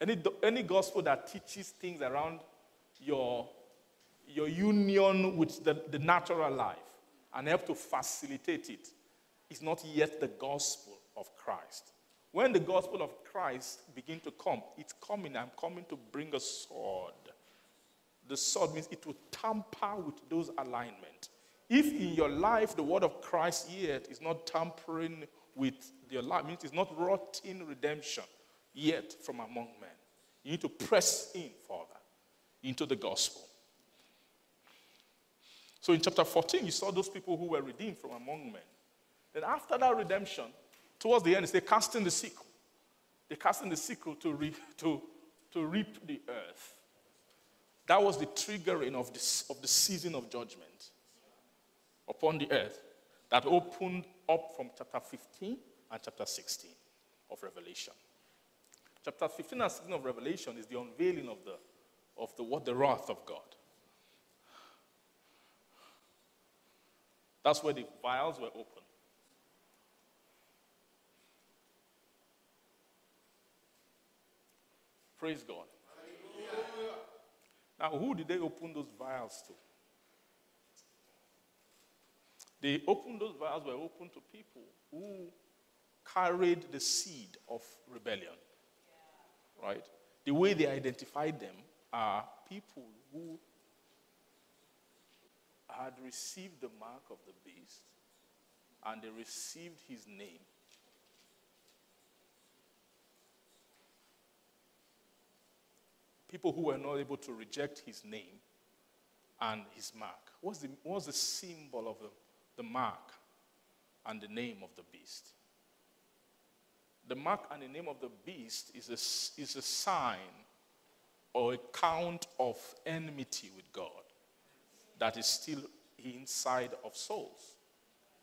Speaker 2: Any, any gospel that teaches things around your, your union with the, the natural life and help to facilitate it is not yet the gospel of Christ. When the gospel of Christ begin to come, it's coming. I'm coming to bring a sword. The sword means it will tamper with those alignment. If in your life the word of Christ yet is not tampering with your life, means it's not rotting redemption yet from among men. You need to press in further into the gospel. So in chapter 14, you saw those people who were redeemed from among men. Then after that redemption, towards the end, they casting the sickle. They casting the sickle to, re- to, to reap the earth. That was the triggering of, this, of the season of judgment upon the earth that opened up from chapter 15 and chapter 16 of Revelation. Chapter 15 and 16 of Revelation is the unveiling of the, of the what the wrath of God. That's where the vials were opened. Praise God. Now, who did they open those vials to? They opened those vials were open to people who carried the seed of rebellion. Right? The way they identified them are people who had received the mark of the beast and they received his name. People who were not able to reject his name and his mark. What's the, what's the symbol of the, the mark and the name of the beast? The mark and the name of the beast is a, is a sign or a count of enmity with God that is still inside of souls.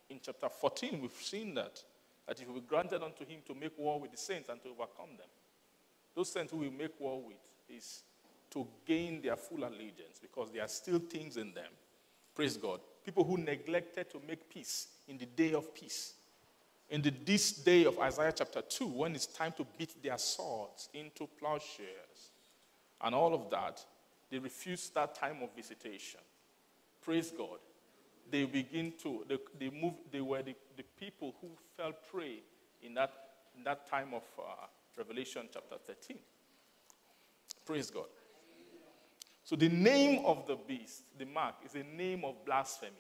Speaker 2: In chapter 14, we've seen that, that it will be granted unto him to make war with the saints and to overcome them. Those saints who will make war with is to gain their full allegiance because there are still things in them. Praise God. People who neglected to make peace in the day of peace in the, this day of Isaiah chapter 2, when it's time to beat their swords into plowshares and all of that, they refuse that time of visitation. Praise God. They begin to, they, they, move, they were the, the people who fell prey in that, in that time of uh, Revelation chapter 13. Praise God. So the name of the beast, the mark, is a name of blasphemy.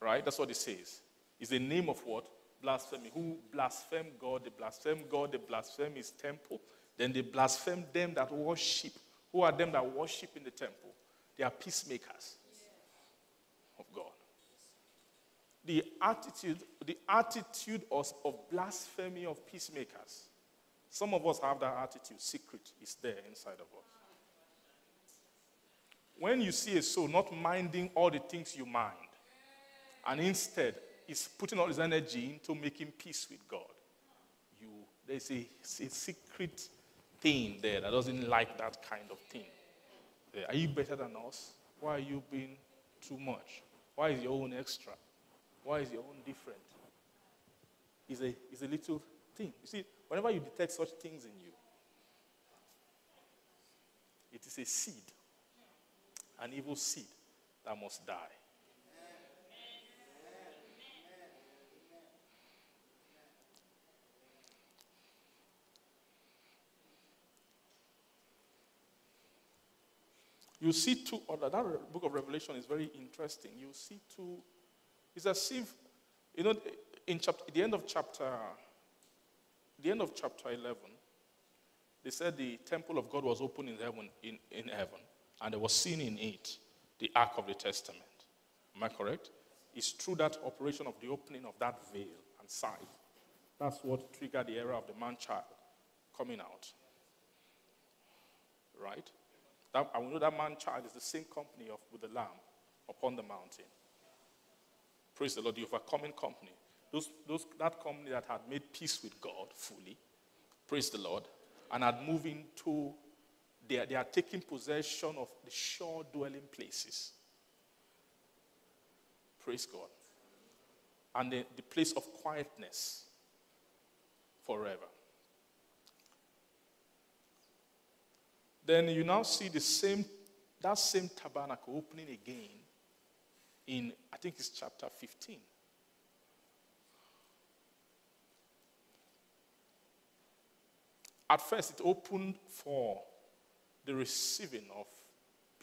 Speaker 2: Right? That's what it says is the name of what? blasphemy, who blaspheme God, they blaspheme God, they blaspheme his temple. Then they blaspheme them that worship. Who are them that worship in the temple? They are peacemakers of God. The attitude, the attitude of, of blasphemy of peacemakers. Some of us have that attitude. Secret is there inside of us. When you see a soul not minding all the things you mind, and instead is putting all his energy into making peace with God, you there's a, a secret thing there that doesn't like that kind of thing. Are you better than us? Why are you being too much? Why is your own extra? Why is your own different? It's a, it's a little thing. You see, whenever you detect such things in you, it is a seed, an evil seed that must die. You see two other, that book of Revelation is very interesting. You see two, it's as if, you know, in chapter, the end of chapter, the end of chapter 11, they said the temple of God was open in heaven, in, in heaven, and there was seen in it the ark of the testament. Am I correct? It's through that operation of the opening of that veil and side. That's what triggered the era of the man child coming out. Right? That, I know that man child is the same company of, with the lamb upon the mountain. Praise the Lord, the overcoming company. Those, those, that company that had made peace with God fully, praise the Lord, and had moved into, they, are, they are taking possession of the sure dwelling places. Praise God. And the, the place of quietness forever. Then you now see the same, that same tabernacle opening again in, I think it's chapter 15. At first, it opened for the receiving of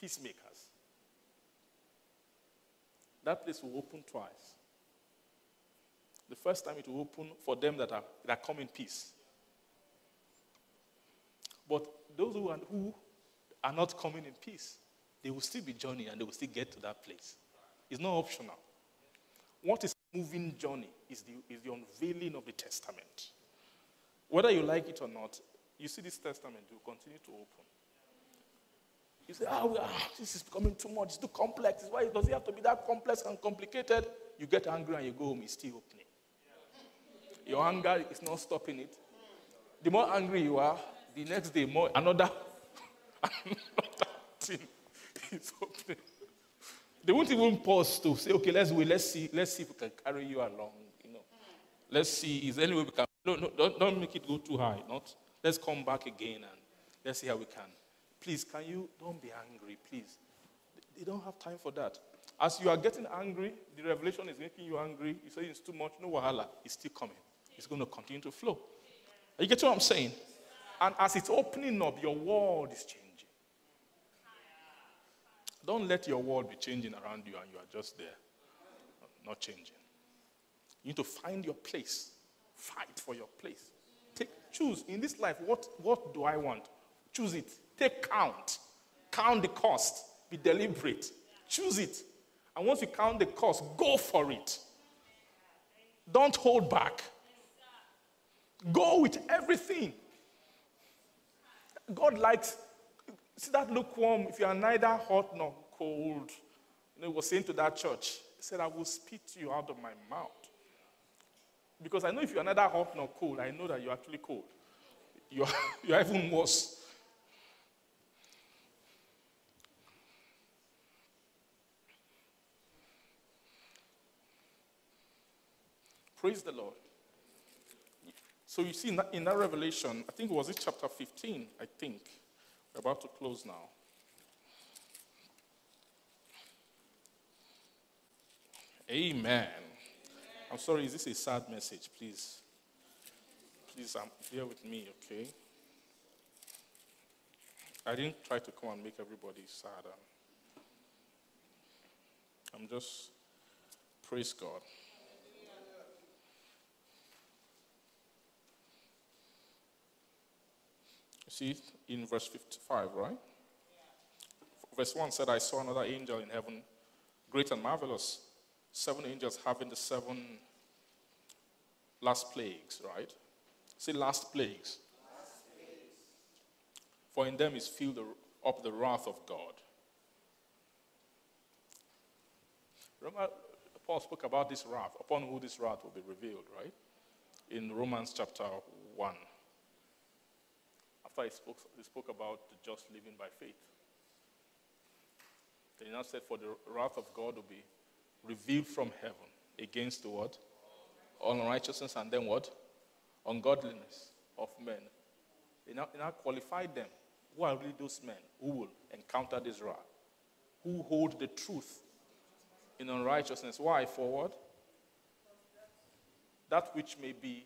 Speaker 2: peacemakers. That place will open twice. The first time it will open for them that are that come in peace. But those who are, who are not coming in peace, they will still be journeying and they will still get to that place. It's not optional. What is moving journey is the, is the unveiling of the testament. Whether you like it or not, you see this testament will continue to open. You say, oh, this is becoming too much, it's too complex. Why does it have to be that complex and complicated? You get angry and you go home, it's still opening. Your anger is not stopping it. The more angry you are, the next day, more another, another thing is opening. They won't even pause to say, okay, let's wait, let's see, let's see if we can carry you along. You know, let's see, is there any way we can? No, no, don't, don't make it go too high. Not. Let's come back again and let's see how we can. Please, can you don't be angry, please. They don't have time for that. As you are getting angry, the revelation is making you angry. You say it's too much, no wahala. It's still coming. It's going to continue to flow. You getting what I'm saying? And as it's opening up, your world is changing. Don't let your world be changing around you and you are just there, not changing. You need to find your place, fight for your place. Choose in this life what, what do I want? Choose it. Take count. Count the cost. Be deliberate. Choose it. And once you count the cost, go for it. Don't hold back. Go with everything. God likes, see that lukewarm, if you are neither hot nor cold. You know, he was saying to that church, he said, I will spit you out of my mouth. Because I know if you are neither hot nor cold, I know that you're actually cold. You are, you are even worse. Praise the Lord. So you see in that, in that revelation, I think it was it chapter 15, I think. We're about to close now. Amen. I'm sorry, is this a sad message? Please. Please, um, bear with me, okay? I didn't try to come and make everybody sad. Um. I'm just, praise God. You see, in verse 55, right? Verse 1 said, I saw another angel in heaven, great and marvelous Seven angels having the seven last plagues, right? See, last plagues. For in them is filled up the wrath of God. Remember, Paul spoke about this wrath, upon who this wrath will be revealed, right? In Romans chapter 1. After he spoke, he spoke about just living by faith. Then he now said, For the wrath of God will be revealed from heaven against the what? Unrighteousness and then what? Ungodliness of men. He now, he now qualified them. Who are really those men who will encounter this wrath? Who hold the truth in unrighteousness. Why? For what? That which may be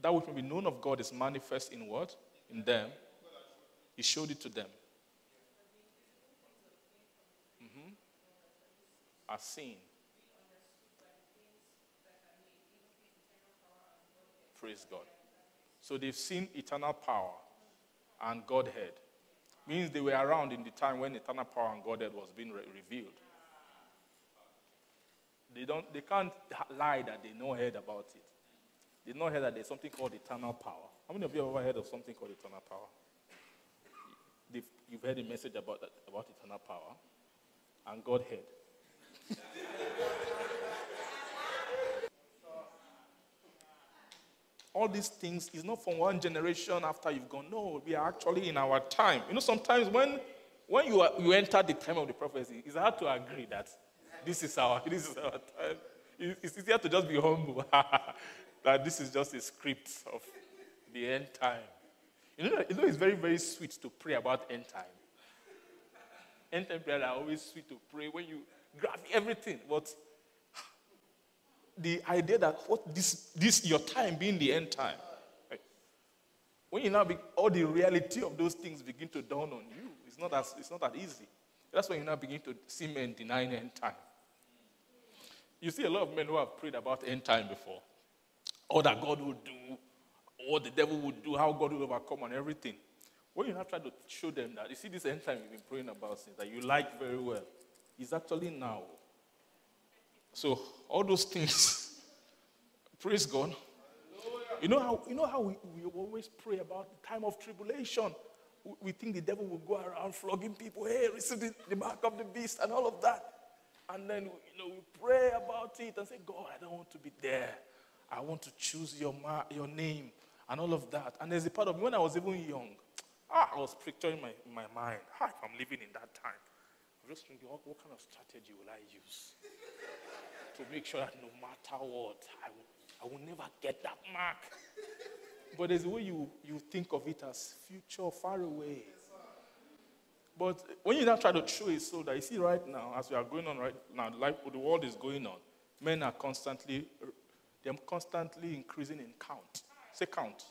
Speaker 2: that which may be known of God is manifest in what? In them. He showed it to them. As seen. Praise God. So they've seen eternal power and Godhead means they were around in the time when eternal power and Godhead was being re- revealed. They, don't, they can't lie that they know heard about it. They know heard that there's something called eternal power. How many of you have ever heard of something called eternal power? They've, you've heard a message about, that, about eternal power and Godhead. All these things is not from one generation after you've gone. No, we are actually in our time. You know, sometimes when when you, are, you enter the time of the prophecy, it's hard to agree that this is our this is our time. It's easier to just be humble that this is just a script of the end time. You know, you know, it's very, very sweet to pray about end time. End time prayer are always sweet to pray when you grab everything. But the idea that what this, this your time being the end time. When you now be, all the reality of those things begin to dawn on you, it's not as it's not that easy. That's when you now begin to see men denying end time. You see a lot of men who have prayed about end time before. All that God will do, what the devil would do, how God will overcome and everything. When you now try to show them that, you see this end time you've been praying about since that you like very well, is actually now. So all those things, praise God. You know how you know how we, we always pray about the time of tribulation. We, we think the devil will go around flogging people. Hey, receive the, the mark of the beast and all of that. And then you know we pray about it and say, God, I don't want to be there. I want to choose your ma- your name and all of that. And there's a part of me when I was even young, ah, I was picturing my, my mind, how if I'm living in that time. What, what kind of strategy will I use? to make sure that no matter what, I will, I will never get that mark. But there's a way you, you think of it as future, far away. But when you now try to show it so that you see right now, as we are going on right now, life, the world is going on, men are constantly, they're constantly increasing in count. Say count.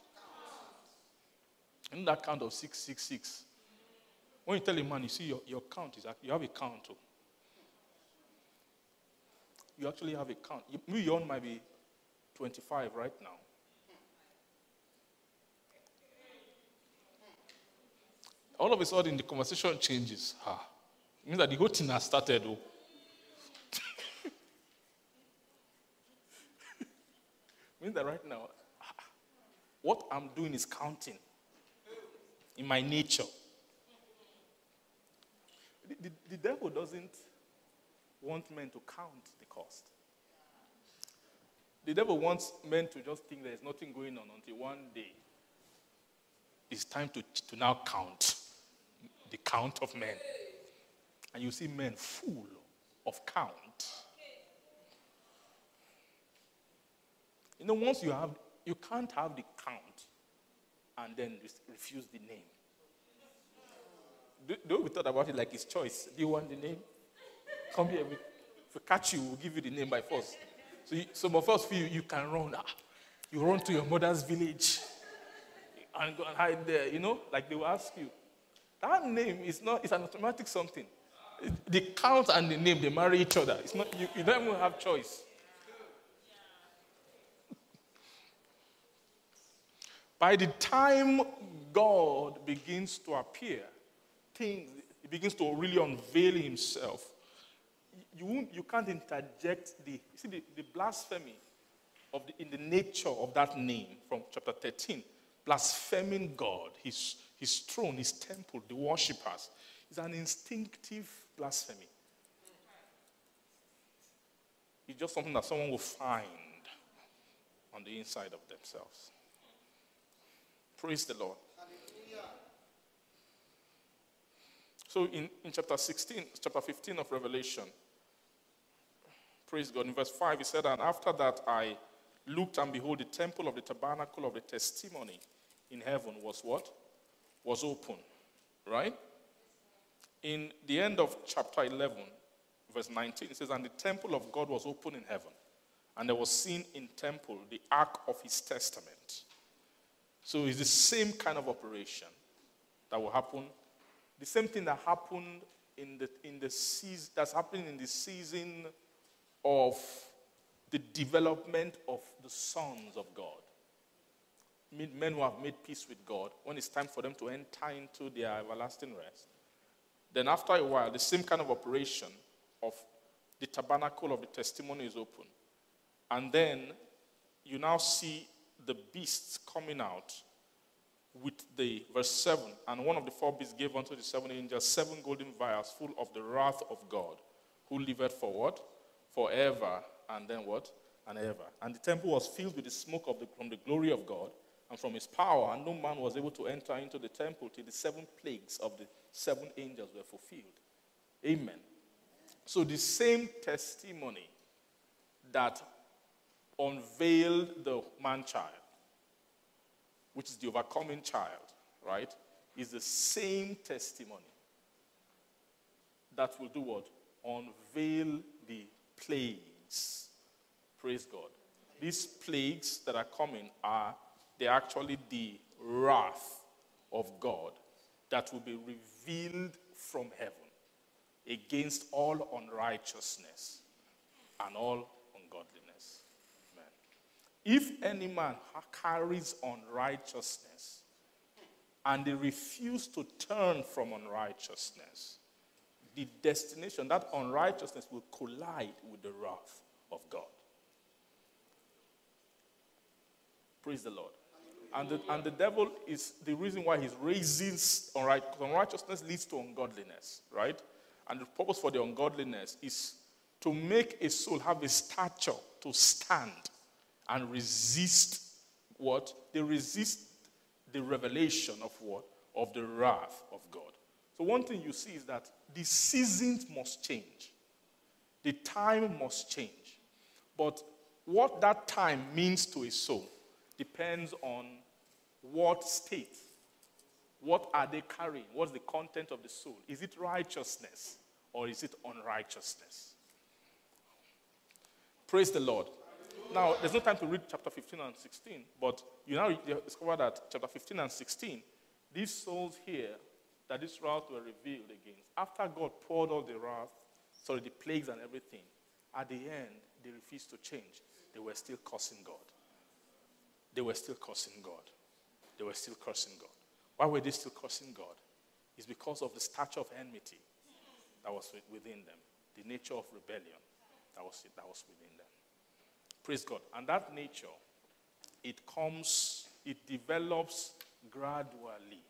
Speaker 2: In that count of 666. When you tell a man, you see your, your count is, you have a count. Too. Oh you actually have a count. Maybe own might be 25 right now. All of a sudden, the conversation changes. Ah, means that the whole thing has started. Oh. means that right now, what I'm doing is counting in my nature. The, the, devil doesn't want men to count the cost. The devil wants men to just think there's nothing going on until one day it's time to, to now count the count of men. And you see men full of count. You know, once you have, you can't have the count and then refuse the name. Do, do we thought about it like his choice? Do you want the name? Come here. If we catch you, we'll give you the name by force. So you, some of us feel you can run. Ah, you run to your mother's village and go and hide there, you know, like they will ask you. That name is not, it's an automatic something. The count and the name, they marry each other. It's not, you, you don't even have choice. By the time God begins to appear, things, he begins to really unveil himself. You, you can't interject the, see, the, the blasphemy of the, in the nature of that name from chapter 13. Blaspheming God, his, his throne, his temple, the worshippers, is an instinctive blasphemy. It's just something that someone will find on the inside of themselves. Praise the Lord. So in, in chapter 16, chapter 15 of Revelation, praise God, in verse 5, he said, And after that I looked and behold the temple of the tabernacle of the testimony in heaven was what? Was open. Right? In the end of chapter 11, verse 19, it says, And the temple of God was open in heaven, and there was seen in temple the ark of his testament. So it's the same kind of operation that will happen. The same thing that happened in the, in the season, that's happening in the season of the development of the sons of God. Men who have made peace with God, when it's time for them to enter into their everlasting rest, then after a while, the same kind of operation of the tabernacle of the testimony is open. And then you now see the beasts coming out with the verse 7 and one of the four beasts gave unto the seven angels seven golden vials full of the wrath of god who liveth for what? Forever and then what? And ever. And the temple was filled with the smoke of the, from the glory of god and from his power and no man was able to enter into the temple till the seven plagues of the seven angels were fulfilled. Amen. So the same testimony that unveiled the man child, which is the overcoming child, right, is the same testimony that will do what? Unveil the plagues. Praise God. These plagues that are coming are they're actually the wrath of God that will be revealed from heaven against all unrighteousness and all. If any man carries unrighteousness and they refuse to turn from unrighteousness, the destination, that unrighteousness will collide with the wrath of God. Praise the Lord. And the, and the devil is the reason why he's raising unrighteousness. unrighteousness leads to ungodliness, right? And the purpose for the ungodliness is to make a soul have a stature to stand and resist what? They resist the revelation of what? Of the wrath of God. So, one thing you see is that the seasons must change, the time must change. But what that time means to a soul depends on what state, what are they carrying, what's the content of the soul. Is it righteousness? or is it unrighteousness? Praise the Lord. Now, there's no time to read chapter 15 and 16, but you now discover that chapter 15 and 16, these souls here that this wrath were revealed against, after God poured all the wrath, sorry, the plagues and everything, at the end, they refused to change. They were still cursing God. They were still cursing God. They were still cursing God. Why were they still cursing God? It's because of the stature of enmity that was within them, the nature of rebellion that was, that was within them. Praise God. And that nature, it comes, it develops gradually.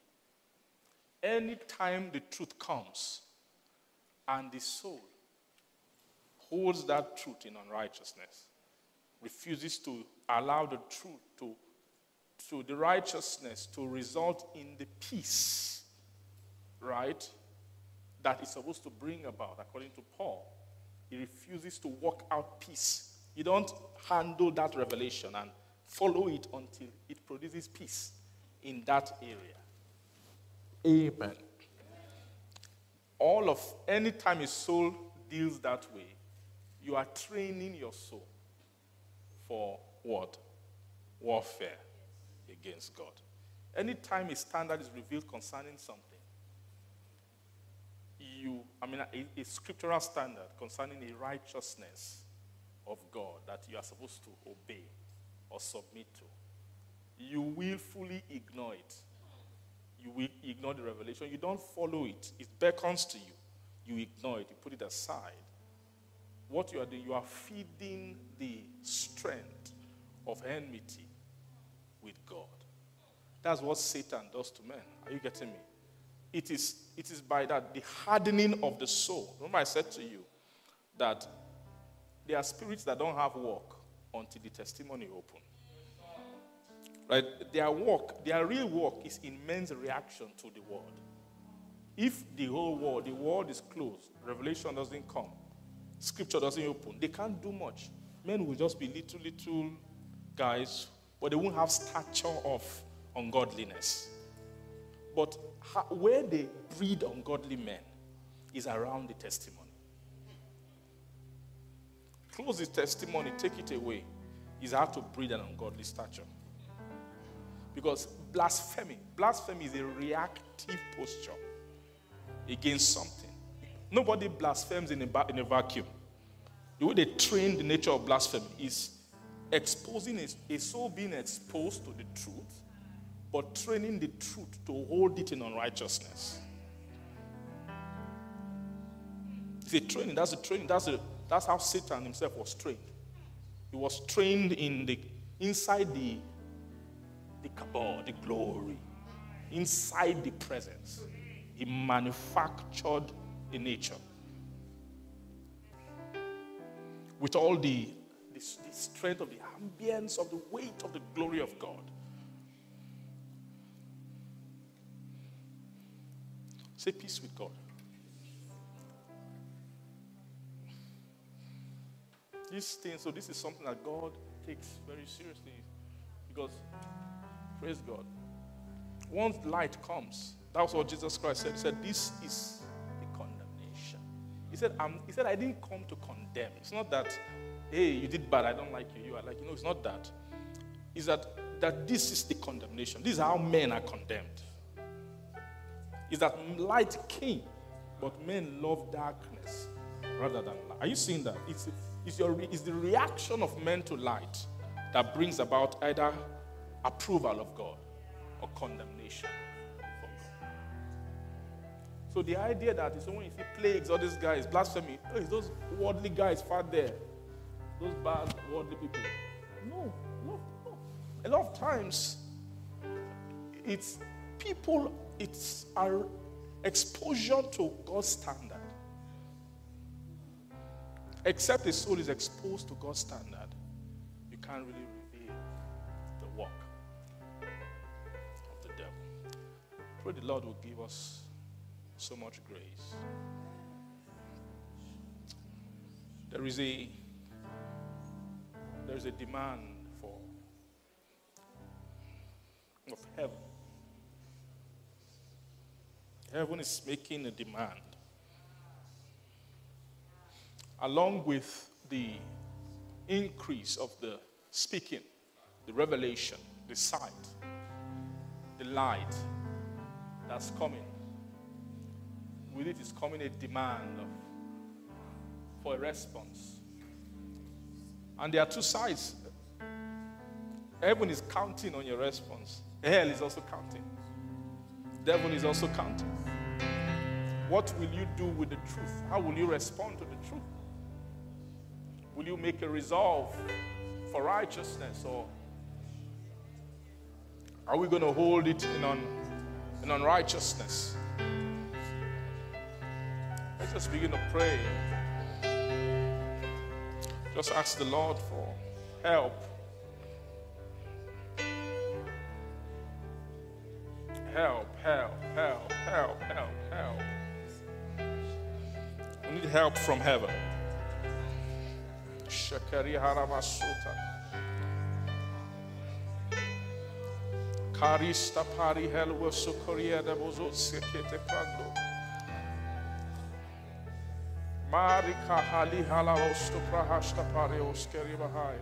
Speaker 2: Anytime the truth comes and the soul holds that truth in unrighteousness, refuses to allow the truth to, to the righteousness to result in the peace, right? that is supposed to bring about, according to Paul. He refuses to work out peace. You don't handle that revelation and follow it until it produces peace in that area. Amen. All of any time a soul deals that way, you are training your soul for what? Warfare against God. Anytime a standard is revealed concerning something, you, I mean, a, a scriptural standard concerning a righteousness of God that you are supposed to obey or submit to. you willfully ignore it. You will ignore the revelation. You don't follow it. It beckons to you. You ignore it. You put it aside. What you are doing, you are feeding the strength of enmity with God. That's what Satan does to men. Are you getting me? It is, it is by that, the hardening of the soul. Remember, I said to you that there are spirits that don't have work until the testimony open. Right? Their work, their real work is in men's reaction to the word. If the whole world, the world is closed, revelation doesn't come, scripture doesn't open, they can't do much. Men will just be little, little guys, but they won't have stature of ungodliness. But where they breed ungodly men is around the testimony. Close his testimony, take it away, is how to breed an ungodly stature. Because blasphemy, blasphemy is a reactive posture against something. Nobody blasphemes in a, in a vacuum. The way they train the nature of blasphemy is exposing a, a soul being exposed to the truth, but training the truth to hold it in unrighteousness. It's a training. That's a training. That's, a, that's how Satan himself was trained. He was trained in the inside the the kabod, the glory, inside the presence. He manufactured a nature with all the, the, the strength of the ambience of the weight of the glory of God. Say peace with God. This thing, so this is something that God takes very seriously because Praise God. Once light comes, that's what Jesus Christ said. He said, This is the condemnation. He said, I'm, he said, I didn't come to condemn. It's not that, hey, you did bad, I don't like you, you are like, you know, it's not that. It's that, that this is the condemnation. This is how men are condemned. Is that light came, but men love darkness rather than light. Are you seeing that? It's, it's, your, it's the reaction of men to light that brings about either approval of God or condemnation from God. So the idea that is when you see plagues, all these guys, blasphemy, oh, those worldly guys far there, those bad worldly people. No, no, no. A lot of times, it's people, it's our exposure to God's standard. Except the soul is exposed to God's standard, you can't really reveal the work of the devil. Pray the Lord will give us so much grace. There is a there is a demand for of heaven. Heaven is making a demand. Along with the increase of the speaking, the revelation, the sight, the light, that's coming. With it is coming a demand of, for a response. And there are two sides. Heaven is counting on your response. Hell is also counting. Devil is also counting. What will you do with the truth? How will you respond to the truth? Will you make a resolve for righteousness or are we going to hold it in on and unrighteousness. Let's just begin to pray. Just ask the Lord for help. Help, help, help, help, help, help. We need help from heaven. Shakari Haramasuta. Karista pari helwa sokoria da bozo sekete prando. Mari kahali hala osto prahasta pare oskeri bahai.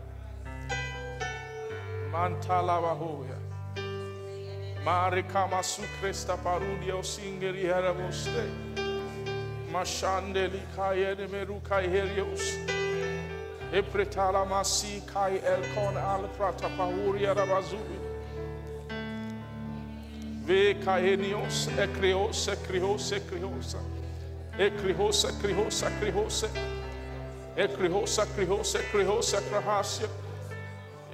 Speaker 2: Mantala bahoya. Mari kama sukresta parudia osingeri heramoste. Mashandeli kayene merukai herios. Epretala masi kai elkon al prata pahuria rabazubi. Ve kaenios, ekrios, ekrios, ekrios. Ekrios, ekrios, ekrios. Ekrios, ekrios, ekrios, ekrios.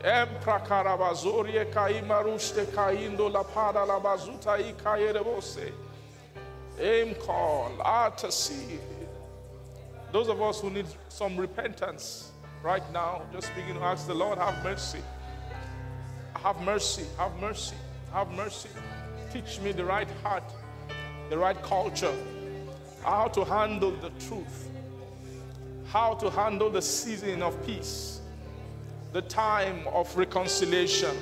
Speaker 2: Empra carabazorie caimaruste caindo la para la bazuta i caere você. Aim call, artesy. Those of us who need some repentance right now, just begin to ask the Lord, have mercy. Have mercy, have mercy, have mercy. Teach me the right heart, the right culture, how to handle the truth, how to handle the season of peace, the time of reconciliation,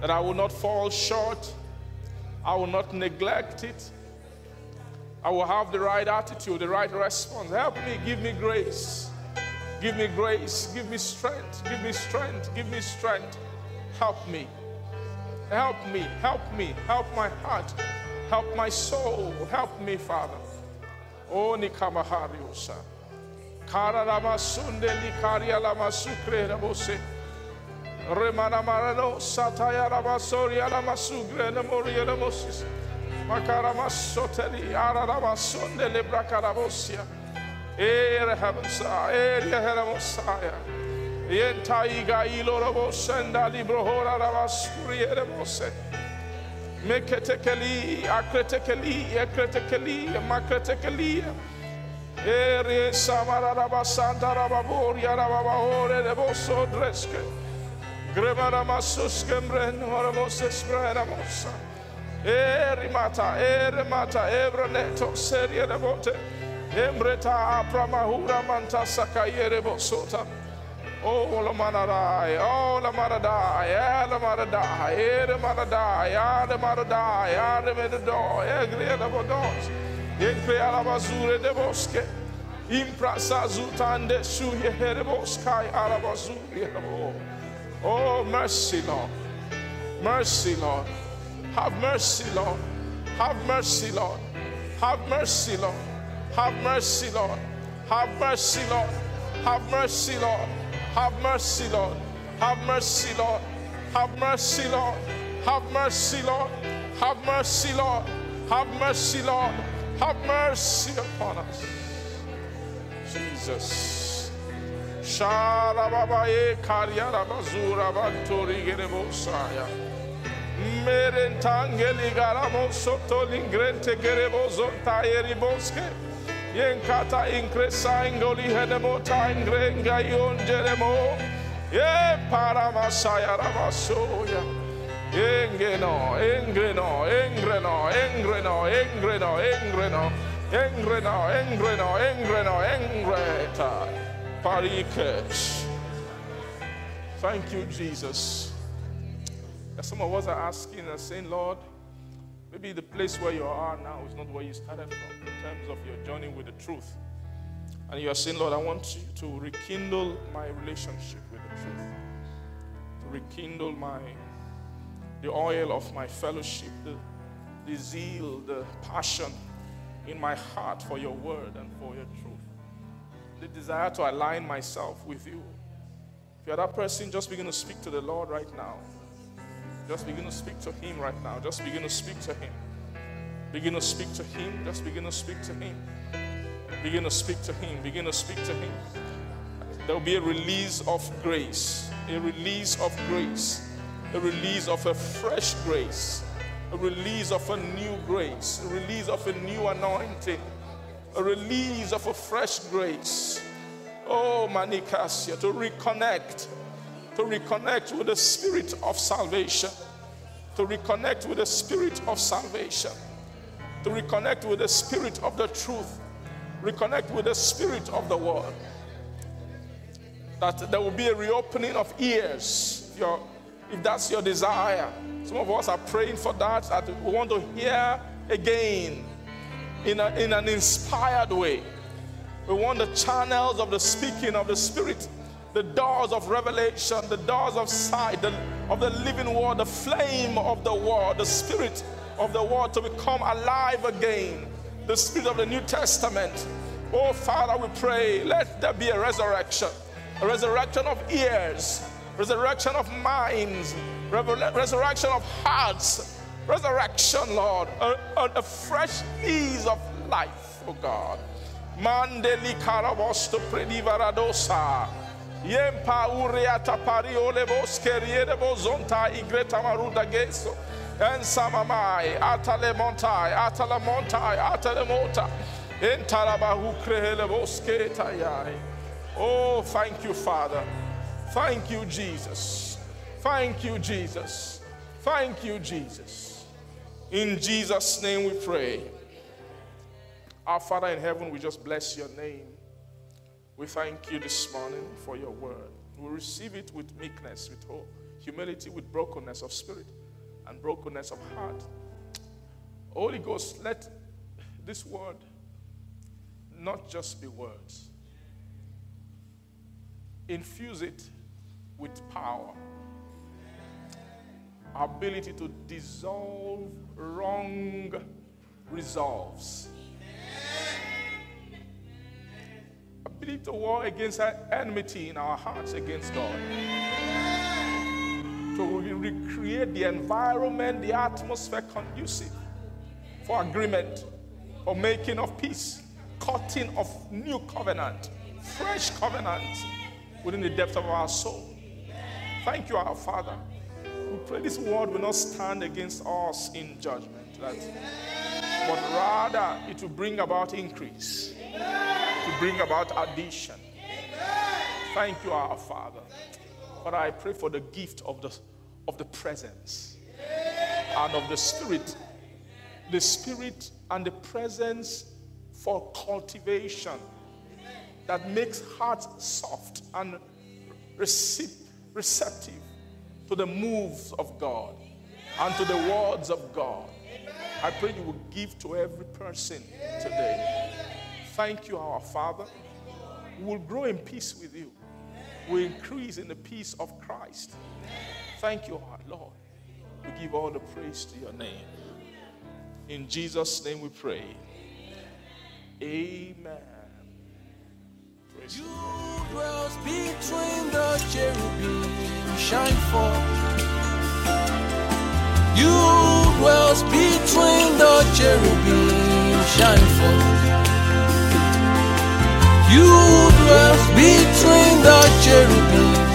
Speaker 2: that I will not fall short, I will not neglect it. I will have the right attitude, the right response. Help me, give me grace. Give me grace, give me strength, give me strength, give me strength. Help me. Help me, help me, help my heart, help my soul, help me, Father. Oh, Nikamahariusa. Kara Ramasunde Nikaria Lamasukre Rabose. Remana Marano Sataya Rabasoria Lamasugre Namoria Lamosis. Makara Masoteli Ara Ramasunde Lebracarabosia. Meketekeli, akretekeli, ekretekeli, makretekeli. Ere samara raba santa raba bori raba bahore rebo so dreske. Grema rama suskem ren horamos espranamosa. Ere mata, ere mata, evreneto serie rebote. Embreta apramahura manta sakayere bosota. Oh, la manadai, oh, la manadai, yeah, la manadai, yeah, la manadai, yeah, la manadai, yeah, la manadai, yeah, gria la bodos, yeah, crea la basura de bosque, imprasa zutande su ye here boskai ala. Oh, mercy, Lord, mercy, Lord, have mercy, Lord, have mercy, Lord, have mercy, Lord, have mercy, Lord, have mercy, Lord, have mercy, Lord. Have mercy, Lord. Have mercy, Lord. Have mercy, Lord. Have mercy, Lord. Have mercy, Lord. Have mercy, Lord. Have mercy upon us. Jesus. Sharababaye karyara bazura bantori gerebosaya. Merentangeli garamo sotto l'ingrente gereboso taieri bosche. Yenkata inkresa ingoli hedemota ingrenga yonjeremo. Ye paramasaya rabasoya. Engeno, engreno, engreno, engreno, engreno, engreno, engreno, engreno, engreno, engreta. Parikesh. Thank you, Jesus. Some of us are asking and saying, Lord, maybe the place where you are now is not where you started from in terms of your journey with the truth. And you are saying, Lord, I want you to rekindle my relationship with the truth, to rekindle my the oil of my fellowship, the, the zeal, the passion in my heart for your word and for your truth, the desire to align myself with you. If you're that person, just begin to speak to the Lord right now. Just begin to speak to Him right now. Just begin to speak to Him. Begin to speak to Him. Just begin to speak to Him. Begin to speak to Him. Begin to speak to Him. There will be a release of grace, a release of grace, a release of a fresh grace, a release of a new grace, a release of a new anointing, a release of a fresh grace. Oh, Manikasia, to reconnect, to reconnect with the spirit of salvation, to reconnect with the spirit of salvation, to reconnect with the spirit of the truth, reconnect with the spirit of the word. That there will be a reopening of ears if, if that's your desire. Some of us are praying for that, that we want to hear again in, a, in an inspired way. We want the channels of the speaking of the Spirit, the doors of revelation, the doors of sight, the, of the living word, the flame of the word, the Spirit of the word to become alive again, the Spirit of the New Testament. Oh, Father, we pray, let there be a resurrection, a resurrection of ears, resurrection of minds, resurrection of hearts, resurrection, Lord, a, a, a fresh ease of life, oh God. Mandeli karabosto predivaradosa. Yempa uriata pariole boskeriere bozonta igreta maruda geso. En samamai, atale montai, atale montai, atale mota. En tarabahu krehele bosketa yai. Oh, thank you, Father. Thank you, Jesus. Thank you, Jesus. Thank you, Jesus. In Jesus' name we pray. Our Father in heaven, we just bless your name. We thank you this morning for your word. We receive it with meekness, with humility, with brokenness of spirit and brokenness of heart. Holy Ghost, let this word not just be words, infuse it with power, ability to dissolve wrong resolves ability to war against enmity in our hearts against God. To recreate the environment, the atmosphere conducive for agreement, for making of peace, cutting of new covenant, fresh covenant within the depth of our soul. Thank you, our Father. We pray this word will not stand against us in judgment, but rather it will bring about increase to bring about addition. Thank you, our Father. But I pray for the gift of the, of the presence and of the Spirit. The Spirit and the presence for cultivation that makes hearts soft and receptive to the moves of God and to the words of God. I pray you will give to every person today Thank you, our Father. We will grow in peace with you. We increase in the peace of Christ. Thank you, our Lord. We give all the praise to your name. In Jesus' name we pray. Amen.
Speaker 1: Praise you dwells between the cherubim, shine forth. You dwells between the cherubim, shine forth. You dwell between the cherubim,